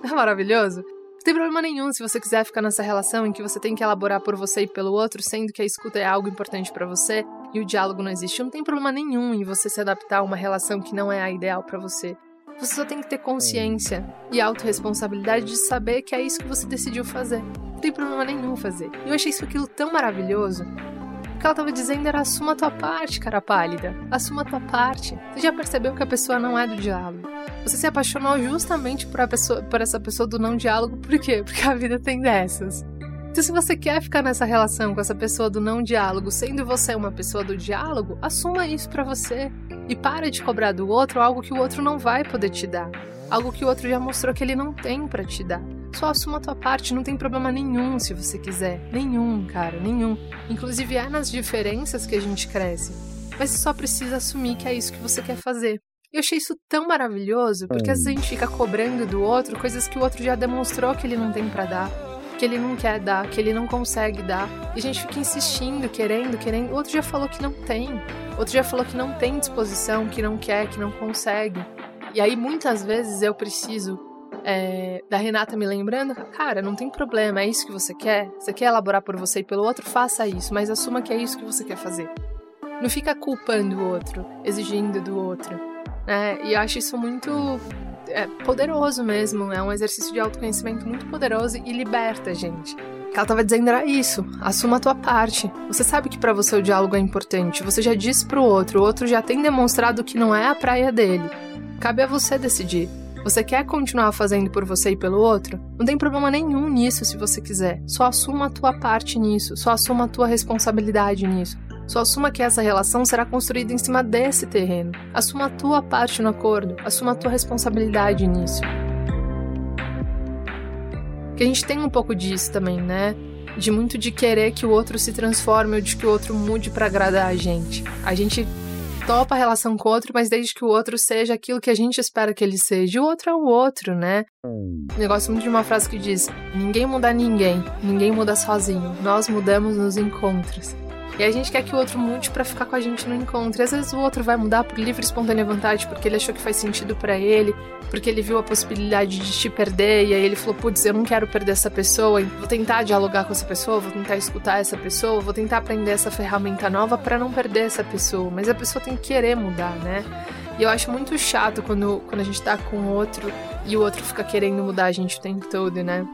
É maravilhoso? Não tem problema nenhum se você quiser ficar nessa relação em que você tem que elaborar por você e pelo outro, sendo que a escuta é algo importante para você e o diálogo não existe. Não tem problema nenhum em você se adaptar a uma relação que não é a ideal para você. Você só tem que ter consciência e autorresponsabilidade de saber que é isso que você decidiu fazer. Não tem problema nenhum fazer. E eu achei isso aquilo tão maravilhoso. O que ela tava dizendo era assuma a tua parte, cara pálida. Assuma a tua parte. Você já percebeu que a pessoa não é do diálogo. Você se apaixonou justamente por, pessoa, por essa pessoa do não diálogo, por quê? Porque a vida tem dessas. Então, se você quer ficar nessa relação com essa pessoa do não diálogo, sendo você uma pessoa do diálogo, assuma isso para você. E para de cobrar do outro algo que o outro não vai poder te dar. Algo que o outro já mostrou que ele não tem para te dar. Só assuma a tua parte, não tem problema nenhum se você quiser. Nenhum, cara, nenhum. Inclusive é nas diferenças que a gente cresce. Mas você só precisa assumir que é isso que você quer fazer. Eu achei isso tão maravilhoso, porque às vezes a gente fica cobrando do outro coisas que o outro já demonstrou que ele não tem para dar, que ele não quer dar, que ele não consegue dar. E a gente fica insistindo, querendo, querendo. O outro já falou que não tem. Outro já falou que não tem disposição, que não quer, que não consegue. E aí muitas vezes eu preciso é, da Renata me lembrando, cara, não tem problema, é isso que você quer? Você quer elaborar por você e pelo outro? Faça isso, mas assuma que é isso que você quer fazer. Não fica culpando o outro, exigindo do outro. Né? E eu acho isso muito é, poderoso mesmo, é um exercício de autoconhecimento muito poderoso e liberta a gente. Que ela estava dizendo era isso, assuma a tua parte. Você sabe que para você o diálogo é importante, você já disse pro outro, o outro já tem demonstrado que não é a praia dele. Cabe a você decidir. Você quer continuar fazendo por você e pelo outro? Não tem problema nenhum nisso se você quiser. Só assuma a tua parte nisso, só assuma a tua responsabilidade nisso. Só assuma que essa relação será construída em cima desse terreno. Assuma a tua parte no acordo, assuma a tua responsabilidade nisso. Que a gente tem um pouco disso também, né? De muito de querer que o outro se transforme ou de que o outro mude para agradar a gente. A gente topa a relação com o outro, mas desde que o outro seja aquilo que a gente espera que ele seja. O outro é o outro, né? Eu muito de uma frase que diz: Ninguém muda ninguém, ninguém muda sozinho, nós mudamos nos encontros. E a gente quer que o outro mude para ficar com a gente no encontro. E às vezes o outro vai mudar por livre e espontânea vontade, porque ele achou que faz sentido para ele, porque ele viu a possibilidade de te perder, e aí ele falou: putz, eu não quero perder essa pessoa, vou tentar dialogar com essa pessoa, vou tentar escutar essa pessoa, vou tentar aprender essa ferramenta nova para não perder essa pessoa. Mas a pessoa tem que querer mudar, né? E eu acho muito chato quando, quando a gente tá com o outro e o outro fica querendo mudar a gente o tempo todo, né?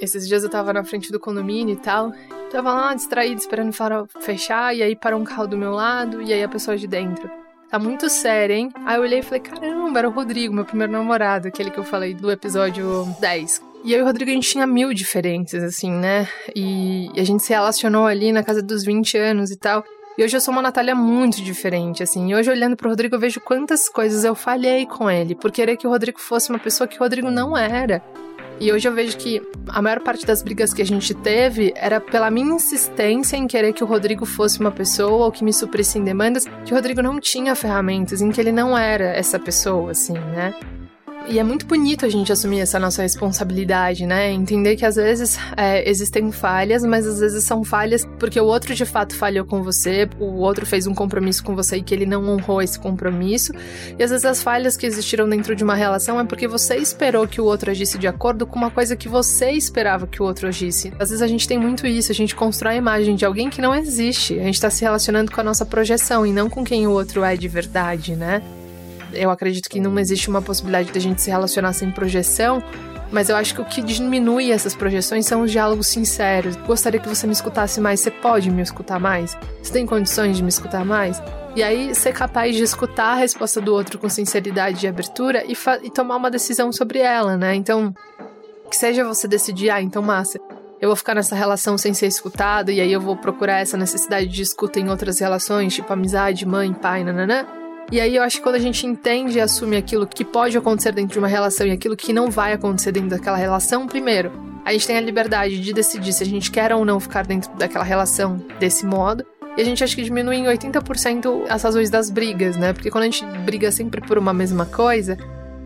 Esses dias eu tava na frente do condomínio e tal. Tava lá distraído, esperando o farol fechar, e aí parou um carro do meu lado, e aí a pessoa de dentro. Tá muito sério, hein? Aí eu olhei e falei, caramba, era o Rodrigo, meu primeiro namorado, aquele que eu falei do episódio 10. E eu e o Rodrigo, a gente tinha mil diferenças, assim, né? E, e a gente se relacionou ali na casa dos 20 anos e tal. E hoje eu sou uma Natália muito diferente, assim. E hoje, olhando pro Rodrigo, eu vejo quantas coisas eu falhei com ele, por querer que o Rodrigo fosse uma pessoa que o Rodrigo não era. E hoje eu vejo que a maior parte das brigas que a gente teve era pela minha insistência em querer que o Rodrigo fosse uma pessoa ou que me suprisse em demandas, que o Rodrigo não tinha ferramentas, em que ele não era essa pessoa, assim, né? E é muito bonito a gente assumir essa nossa responsabilidade, né? Entender que às vezes é, existem falhas, mas às vezes são falhas porque o outro de fato falhou com você, o outro fez um compromisso com você e que ele não honrou esse compromisso. E às vezes as falhas que existiram dentro de uma relação é porque você esperou que o outro agisse de acordo com uma coisa que você esperava que o outro agisse. Às vezes a gente tem muito isso, a gente constrói a imagem de alguém que não existe. A gente tá se relacionando com a nossa projeção e não com quem o outro é de verdade, né? Eu acredito que não existe uma possibilidade da gente se relacionar sem projeção, mas eu acho que o que diminui essas projeções são os diálogos sinceros. Gostaria que você me escutasse mais. Você pode me escutar mais? Você tem condições de me escutar mais? E aí, ser capaz de escutar a resposta do outro com sinceridade e abertura e, e tomar uma decisão sobre ela, né? Então, que seja você decidir, ah, então, massa, eu vou ficar nessa relação sem ser escutado, e aí eu vou procurar essa necessidade de escuta em outras relações, tipo amizade, mãe, pai, nananã. E aí eu acho que quando a gente entende e assume aquilo que pode acontecer dentro de uma relação e aquilo que não vai acontecer dentro daquela relação, primeiro, a gente tem a liberdade de decidir se a gente quer ou não ficar dentro daquela relação desse modo. E a gente acha que diminui em 80% as razões das brigas, né? Porque quando a gente briga sempre por uma mesma coisa,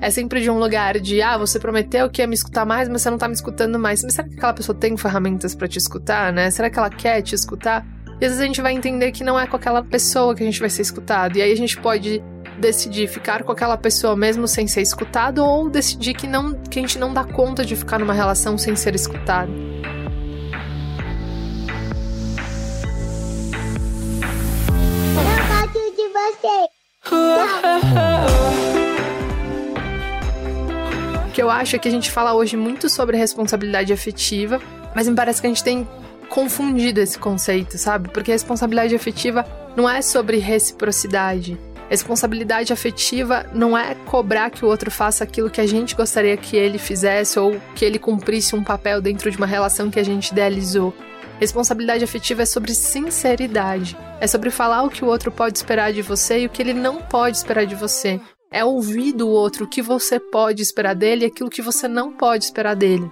é sempre de um lugar de, ah, você prometeu que ia me escutar mais, mas você não tá me escutando mais. Mas será que aquela pessoa tem ferramentas para te escutar, né? Será que ela quer te escutar? E às vezes a gente vai entender que não é com aquela pessoa que a gente vai ser escutado. E aí a gente pode decidir ficar com aquela pessoa mesmo sem ser escutado ou decidir que não que a gente não dá conta de ficar numa relação sem ser escutado. Eu gosto de você. O que eu acho é que a gente fala hoje muito sobre responsabilidade afetiva, mas me parece que a gente tem confundido esse conceito, sabe? Porque responsabilidade afetiva não é sobre reciprocidade. Responsabilidade afetiva não é cobrar que o outro faça aquilo que a gente gostaria que ele fizesse ou que ele cumprisse um papel dentro de uma relação que a gente idealizou. Responsabilidade afetiva é sobre sinceridade. É sobre falar o que o outro pode esperar de você e o que ele não pode esperar de você. É ouvir do outro o que você pode esperar dele e aquilo que você não pode esperar dele.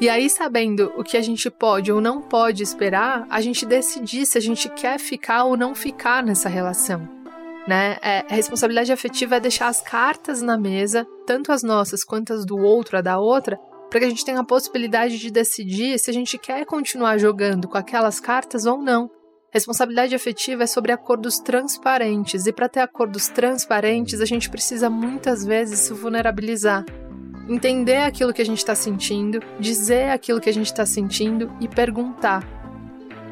E aí, sabendo o que a gente pode ou não pode esperar, a gente decidir se a gente quer ficar ou não ficar nessa relação. Né? É, a responsabilidade afetiva é deixar as cartas na mesa, tanto as nossas quanto as do outro, a da outra, para que a gente tenha a possibilidade de decidir se a gente quer continuar jogando com aquelas cartas ou não. Responsabilidade afetiva é sobre acordos transparentes, e para ter acordos transparentes, a gente precisa muitas vezes se vulnerabilizar entender aquilo que a gente está sentindo, dizer aquilo que a gente está sentindo e perguntar.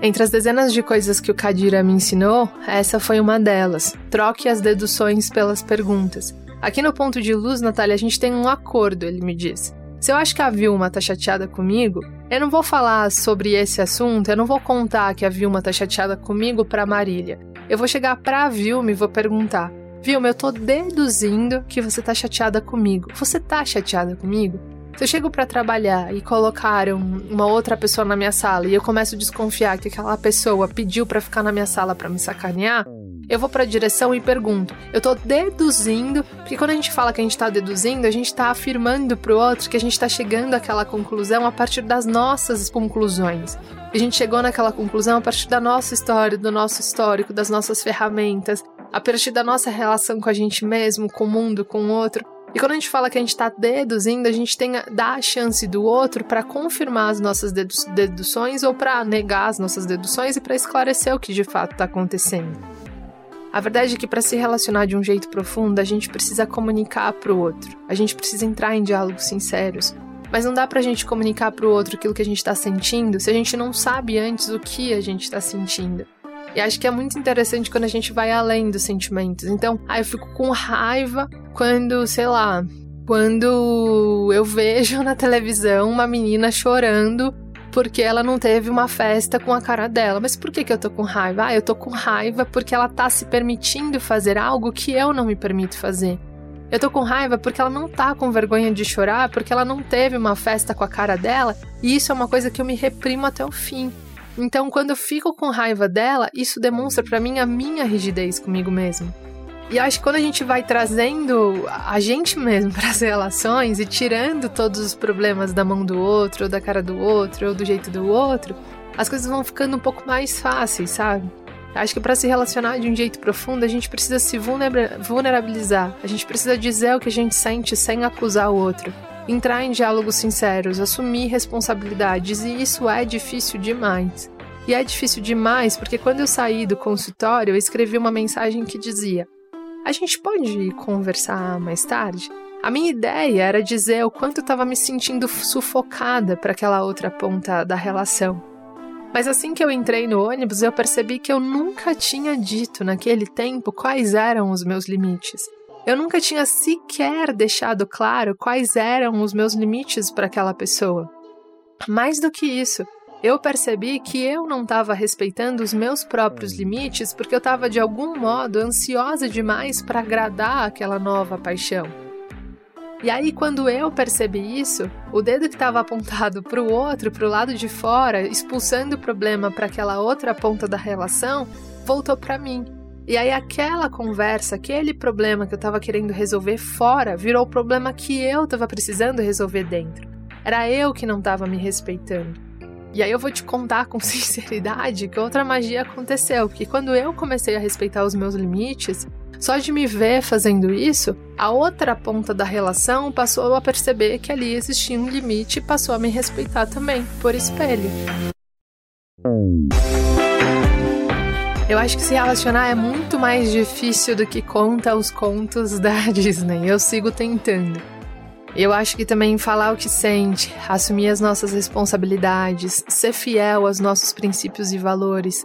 Entre as dezenas de coisas que o Kadira me ensinou, essa foi uma delas. Troque as deduções pelas perguntas. Aqui no ponto de luz, Natália, a gente tem um acordo, ele me disse. Se eu acho que a Vilma tá chateada comigo, eu não vou falar sobre esse assunto, eu não vou contar que a Vilma tá chateada comigo pra Marília. Eu vou chegar pra Vilma e vou perguntar: Vilma, eu tô deduzindo que você tá chateada comigo. Você tá chateada comigo? Se eu chego para trabalhar e colocaram uma outra pessoa na minha sala e eu começo a desconfiar que aquela pessoa pediu para ficar na minha sala para me sacanear, eu vou para a direção e pergunto. Eu tô deduzindo, porque quando a gente fala que a gente tá deduzindo, a gente tá afirmando pro outro que a gente tá chegando àquela conclusão a partir das nossas conclusões. A gente chegou naquela conclusão a partir da nossa história, do nosso histórico, das nossas ferramentas, a partir da nossa relação com a gente mesmo, com o mundo, com o outro. E quando a gente fala que a gente está deduzindo, a gente tem a, dá a chance do outro para confirmar as nossas dedu deduções ou para negar as nossas deduções e para esclarecer o que de fato está acontecendo. A verdade é que para se relacionar de um jeito profundo, a gente precisa comunicar para o outro. A gente precisa entrar em diálogos sinceros. Mas não dá para a gente comunicar para o outro aquilo que a gente está sentindo se a gente não sabe antes o que a gente está sentindo. E acho que é muito interessante quando a gente vai além dos sentimentos. Então, aí eu fico com raiva quando, sei lá, quando eu vejo na televisão uma menina chorando porque ela não teve uma festa com a cara dela. Mas por que, que eu tô com raiva? Ah, eu tô com raiva porque ela tá se permitindo fazer algo que eu não me permito fazer. Eu tô com raiva porque ela não tá com vergonha de chorar, porque ela não teve uma festa com a cara dela, e isso é uma coisa que eu me reprimo até o fim. Então, quando eu fico com raiva dela, isso demonstra para mim a minha rigidez comigo mesmo. E acho que quando a gente vai trazendo a gente mesmo para as relações e tirando todos os problemas da mão do outro, ou da cara do outro, ou do jeito do outro, as coisas vão ficando um pouco mais fáceis, sabe? Acho que para se relacionar de um jeito profundo, a gente precisa se vulnerabilizar. A gente precisa dizer o que a gente sente sem acusar o outro entrar em diálogos sinceros, assumir responsabilidades, e isso é difícil demais. E é difícil demais porque quando eu saí do consultório, eu escrevi uma mensagem que dizia: A gente pode conversar mais tarde? A minha ideia era dizer o quanto eu estava me sentindo sufocada para aquela outra ponta da relação. Mas assim que eu entrei no ônibus, eu percebi que eu nunca tinha dito naquele tempo quais eram os meus limites. Eu nunca tinha sequer deixado claro quais eram os meus limites para aquela pessoa. Mais do que isso, eu percebi que eu não estava respeitando os meus próprios limites porque eu estava de algum modo ansiosa demais para agradar aquela nova paixão. E aí, quando eu percebi isso, o dedo que estava apontado para o outro, para o lado de fora, expulsando o problema para aquela outra ponta da relação, voltou para mim. E aí aquela conversa, aquele problema que eu tava querendo resolver fora, virou o problema que eu tava precisando resolver dentro. Era eu que não tava me respeitando. E aí eu vou te contar com sinceridade que outra magia aconteceu, porque quando eu comecei a respeitar os meus limites, só de me ver fazendo isso, a outra ponta da relação passou a perceber que ali existia um limite e passou a me respeitar também, por espelho. Eu acho que se relacionar é muito mais difícil do que conta os contos da Disney. Eu sigo tentando. Eu acho que também falar o que sente, assumir as nossas responsabilidades, ser fiel aos nossos princípios e valores,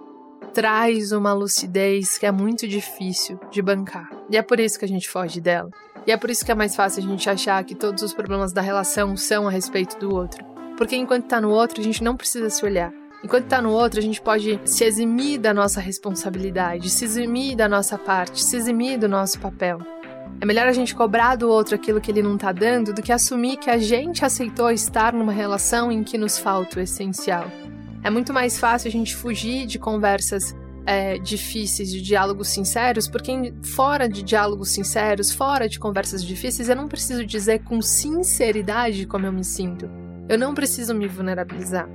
traz uma lucidez que é muito difícil de bancar. E é por isso que a gente foge dela. E é por isso que é mais fácil a gente achar que todos os problemas da relação são a respeito do outro. Porque enquanto tá no outro, a gente não precisa se olhar. Enquanto tá no outro, a gente pode se eximir da nossa responsabilidade, se eximir da nossa parte, se eximir do nosso papel. É melhor a gente cobrar do outro aquilo que ele não tá dando do que assumir que a gente aceitou estar numa relação em que nos falta o essencial. É muito mais fácil a gente fugir de conversas é, difíceis, de diálogos sinceros, porque fora de diálogos sinceros, fora de conversas difíceis, eu não preciso dizer com sinceridade como eu me sinto. Eu não preciso me vulnerabilizar.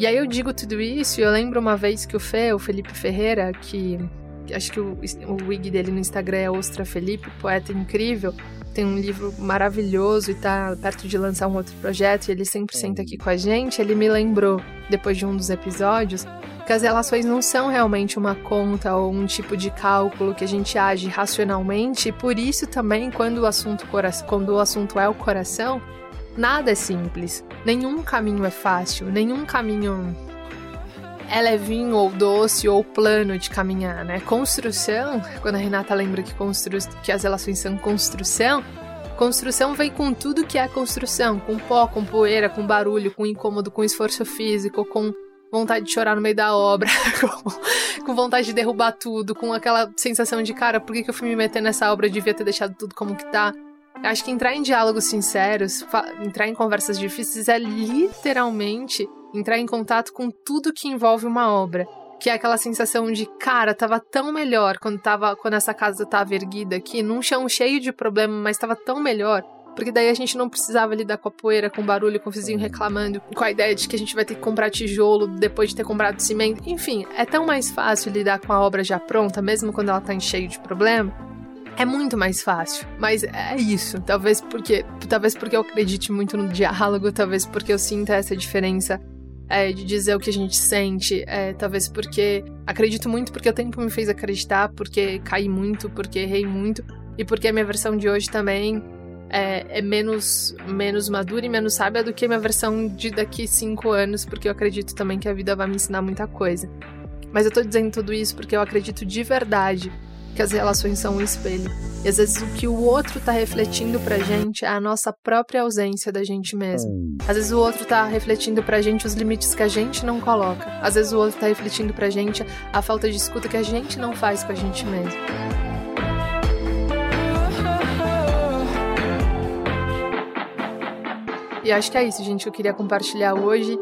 E aí eu digo tudo isso e eu lembro uma vez que o Fê, o Felipe Ferreira, que acho que o, o wig dele no Instagram é Ostra Felipe, poeta incrível, tem um livro maravilhoso e tá perto de lançar um outro projeto e ele sempre senta aqui com a gente, ele me lembrou, depois de um dos episódios, que as relações não são realmente uma conta ou um tipo de cálculo que a gente age racionalmente, e por isso também, quando o assunto, quando o assunto é o coração, Nada é simples, nenhum caminho é fácil, nenhum caminho é levinho ou doce ou plano de caminhar, né? Construção, quando a Renata lembra que, constru... que as relações são construção, construção vem com tudo que é construção, com pó, com poeira, com barulho, com incômodo, com esforço físico, com vontade de chorar no meio da obra, com, com, vontade de derrubar tudo, com aquela sensação de, cara, por que, que eu fui me meter nessa obra? Eu devia ter deixado tudo como que tá. Acho que entrar em diálogos sinceros, entrar em conversas difíceis é literalmente entrar em contato com tudo que envolve uma obra. Que é aquela sensação de, cara, tava tão melhor quando, tava, quando essa casa tava erguida aqui, num chão cheio de problema, mas tava tão melhor. Porque daí a gente não precisava lidar com a poeira, com o barulho, com o vizinho reclamando, com a ideia de que a gente vai ter que comprar tijolo depois de ter comprado cimento. Enfim, é tão mais fácil lidar com a obra já pronta, mesmo quando ela tá em cheio de problema, é muito mais fácil. Mas é isso. Talvez porque, talvez porque eu acredite muito no diálogo, talvez porque eu sinta essa diferença é, de dizer o que a gente sente, é, talvez porque acredito muito porque o tempo me fez acreditar, porque caí muito, porque errei muito e porque a minha versão de hoje também é, é, menos, menos madura e menos sábia do que a minha versão de daqui cinco anos, porque eu acredito também que a vida vai me ensinar muita coisa. Mas eu tô dizendo tudo isso porque eu acredito de verdade que as relações são um espelho. E às vezes o que o outro tá refletindo pra gente é a nossa própria ausência da gente mesmo. Às vezes o outro tá refletindo pra gente os limites que a gente não coloca. Às vezes o outro tá refletindo pra gente a falta de escuta que a gente não faz com a gente mesmo. E acho que é isso, gente, que eu queria compartilhar hoje.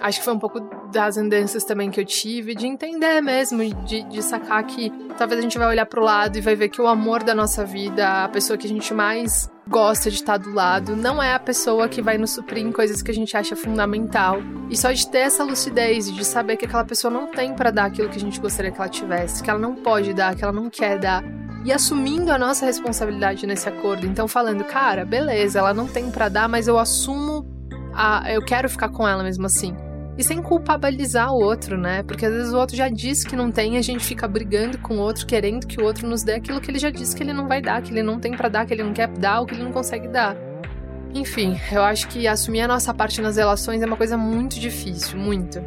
Acho que foi um pouco das andanças também que eu tive, de entender mesmo, de, de sacar que talvez a gente vai olhar pro lado e vai ver que o amor da nossa vida, a pessoa que a gente mais gosta de estar do lado, não é a pessoa que vai nos suprir em coisas que a gente acha fundamental. E só de ter essa lucidez, de saber que aquela pessoa não tem para dar aquilo que a gente gostaria que ela tivesse, que ela não pode dar, que ela não quer dar. E assumindo a nossa responsabilidade nesse acordo. Então, falando, cara, beleza, ela não tem para dar, mas eu assumo. A, eu quero ficar com ela mesmo assim e sem culpabilizar o outro, né? Porque às vezes o outro já disse que não tem e a gente fica brigando com o outro, querendo que o outro nos dê aquilo que ele já disse que ele não vai dar, que ele não tem para dar, que ele não quer dar ou que ele não consegue dar. Enfim, eu acho que assumir a nossa parte nas relações é uma coisa muito difícil, muito.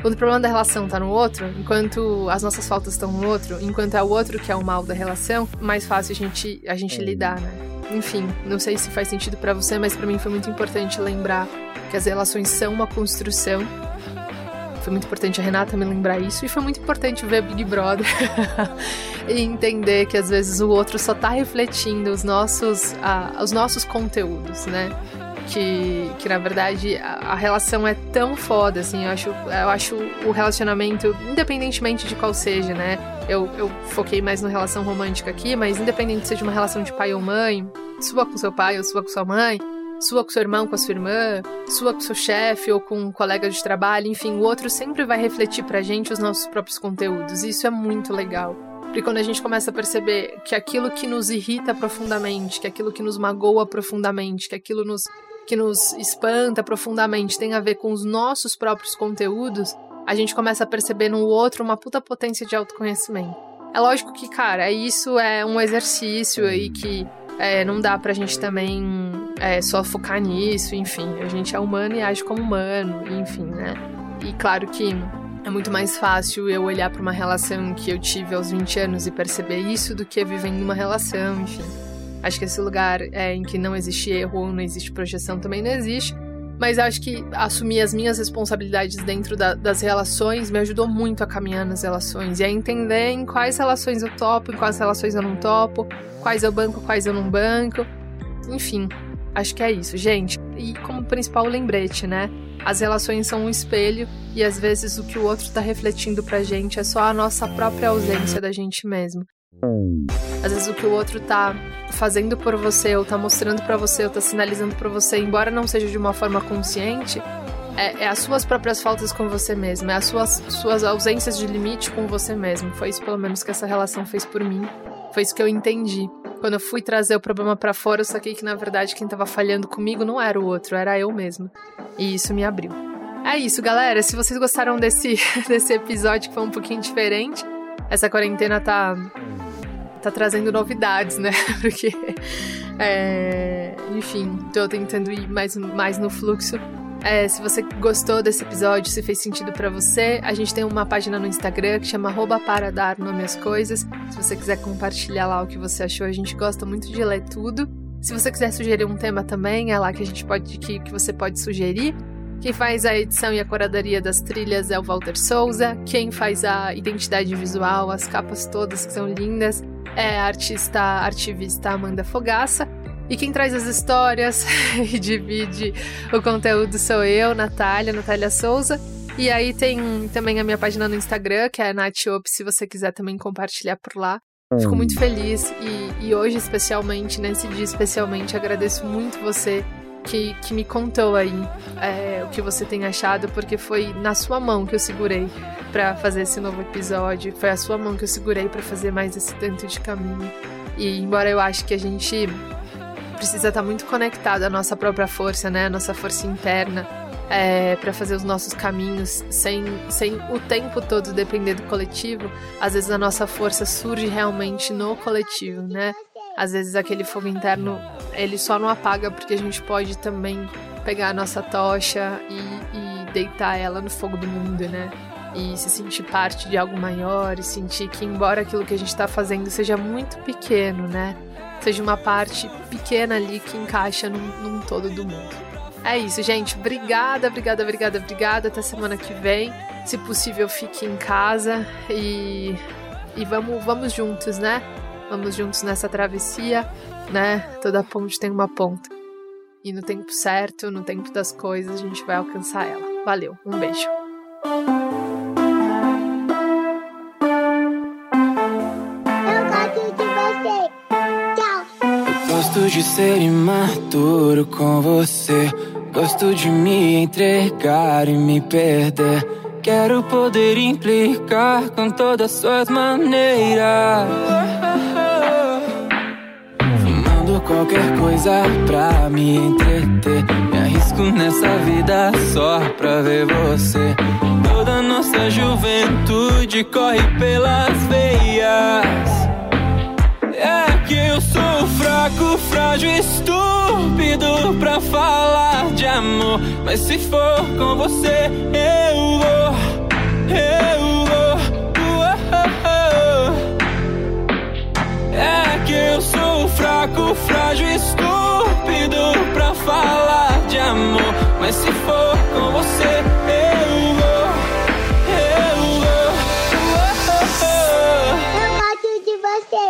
Quando o problema da relação tá no outro, enquanto as nossas faltas estão no outro, enquanto é o outro que é o mal da relação, mais fácil a gente, a gente lidar, né? Enfim, não sei se faz sentido para você, mas para mim foi muito importante lembrar que as relações são uma construção foi muito importante a Renata me lembrar isso e foi muito importante ver Big Brother e entender que às vezes o outro só tá refletindo os nossos, uh, os nossos conteúdos, né? Que, que na verdade a, a, relação é tão foda, assim, eu acho, eu acho o relacionamento, independentemente de qual seja, né? Eu, eu foquei mais na relação romântica aqui, mas independente se seja uma relação de pai ou mãe, sua com seu pai ou sua com sua mãe, sua com seu irmão, com a sua irmã, sua com seu chefe ou com um colega de trabalho, enfim, o outro sempre vai refletir pra gente os nossos próprios conteúdos. E isso é muito legal. Porque quando a gente começa a perceber que aquilo que nos irrita profundamente, que aquilo que nos magoa profundamente, que aquilo nos, que nos espanta profundamente tem a ver com os nossos próprios conteúdos, a gente começa a perceber no outro uma puta potência de autoconhecimento. É lógico que, cara, isso é um exercício aí que é, não dá pra gente também é, só focar nisso, enfim. A gente é humano e age como humano, enfim, né? E claro que é muito mais fácil eu olhar para uma relação que eu tive aos 20 anos e perceber isso do que vivendo uma relação, enfim. Acho que esse lugar é, em que não existe erro ou não existe projeção também não existe. Mas acho que assumir as minhas responsabilidades dentro da, das relações me ajudou muito a caminhar nas relações e a entender em quais relações eu topo, em quais relações eu não topo, quais eu banco, quais eu não banco. Enfim, acho que é isso, gente. E como principal lembrete, né? As relações são um espelho e às vezes o que o outro está refletindo pra gente é só a nossa própria ausência da gente mesmo. Às vezes o que o outro tá fazendo por você, ou tá mostrando para você, ou tá sinalizando para você, embora não seja de uma forma consciente, é, é, as suas próprias faltas com você mesmo, é as suas, suas ausências de limite com você mesmo. Foi isso, pelo menos, que essa relação fez por mim. Foi isso que eu entendi. Quando eu fui trazer o problema para fora, eu saquei que, na verdade, quem tava falhando comigo não era o outro, era eu mesmo. E isso me abriu. É isso, galera. Se vocês gostaram desse, desse episódio, que foi um pouquinho diferente, essa quarentena tá tá trazendo novidades, né? Porque, é, enfim, tô tentando ir mais, mais no fluxo. É, se você gostou desse episódio, se fez sentido para você, a gente tem uma página no Instagram que chama para dar nome às coisas. Se você quiser compartilhar lá o que você achou, a gente gosta muito de ler tudo. Se você quiser sugerir um tema também, é lá que a gente pode que, que você pode sugerir. Quem faz a edição e a curadoria das trilhas é o Walter Souza. Quem faz a identidade visual, as capas todas que são lindas, é a artista, artivista Amanda Fogaça. E quem traz as histórias e divide o conteúdo sou eu, Natália, Natália Souza. E aí tem também a minha página no Instagram, que é a Natop, se você quiser também compartilhar por lá. Fico muito feliz e, e hoje, especialmente, nesse dia especialmente, agradeço muito você que, que me contou aí é, o que você tem achado, porque foi na sua mão que eu segurei para fazer esse novo episódio, foi a sua mão que eu segurei para fazer mais esse tanto de caminho. E embora eu acho que a gente precisa estar tá muito conectado à nossa própria força, né, a nossa força interna, é, para fazer os nossos caminhos sem, sem o tempo todo depender do coletivo, às vezes a nossa força surge realmente no coletivo, né? Às vezes aquele fogo interno ele só não apaga porque a gente pode também pegar a nossa tocha e, e deitar ela no fogo do mundo, né? E se sentir parte de algo maior e sentir que, embora aquilo que a gente está fazendo seja muito pequeno, né? Seja uma parte pequena ali que encaixa num, num todo do mundo. É isso, gente. Obrigada, obrigada, obrigada, obrigada. Até semana que vem. Se possível, fique em casa e, e vamos, vamos juntos, né? Vamos juntos nessa travessia, né? Toda ponte tem uma ponta. E no tempo certo, no tempo das coisas, a gente vai alcançar ela. Valeu, um beijo. Gosto de ser imaturo com você. Gosto de me entregar e me perder. Quero poder implicar com todas suas maneiras qualquer coisa pra me entreter. Me arrisco nessa vida só pra ver você. Toda nossa juventude corre pelas veias. É que eu sou fraco, frágil, estúpido pra falar de amor. Mas se for com você, eu vou, fraco, frágil, estúpido pra falar de amor. Mas se for com você, eu vou, eu vou. Eu gosto de você.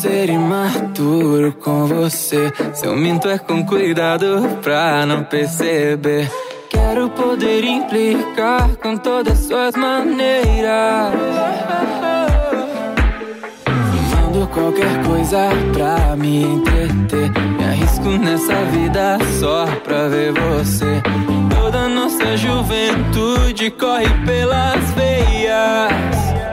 Ser imaturo com você. Se eu minto é com cuidado pra não perceber. Quero poder implicar com todas suas maneiras. Mando qualquer coisa pra me entreter. Me arrisco nessa vida só pra ver você. Toda nossa juventude corre pelas veias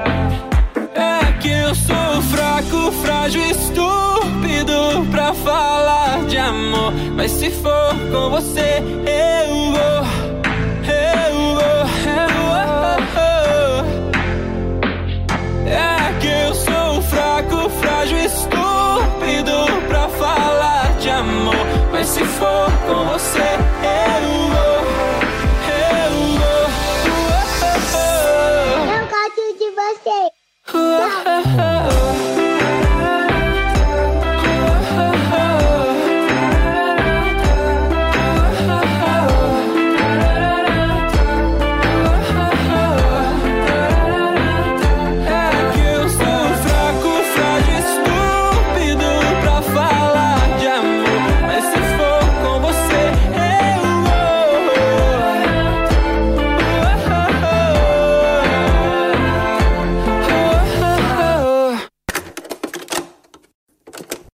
muito frágil, estúpido pra falar de amor. Mas se for com você, eu vou. Eu vou, eu vou. É que eu sou fraco, frágil, estúpido pra falar de amor. Mas se for com você, eu vou. você.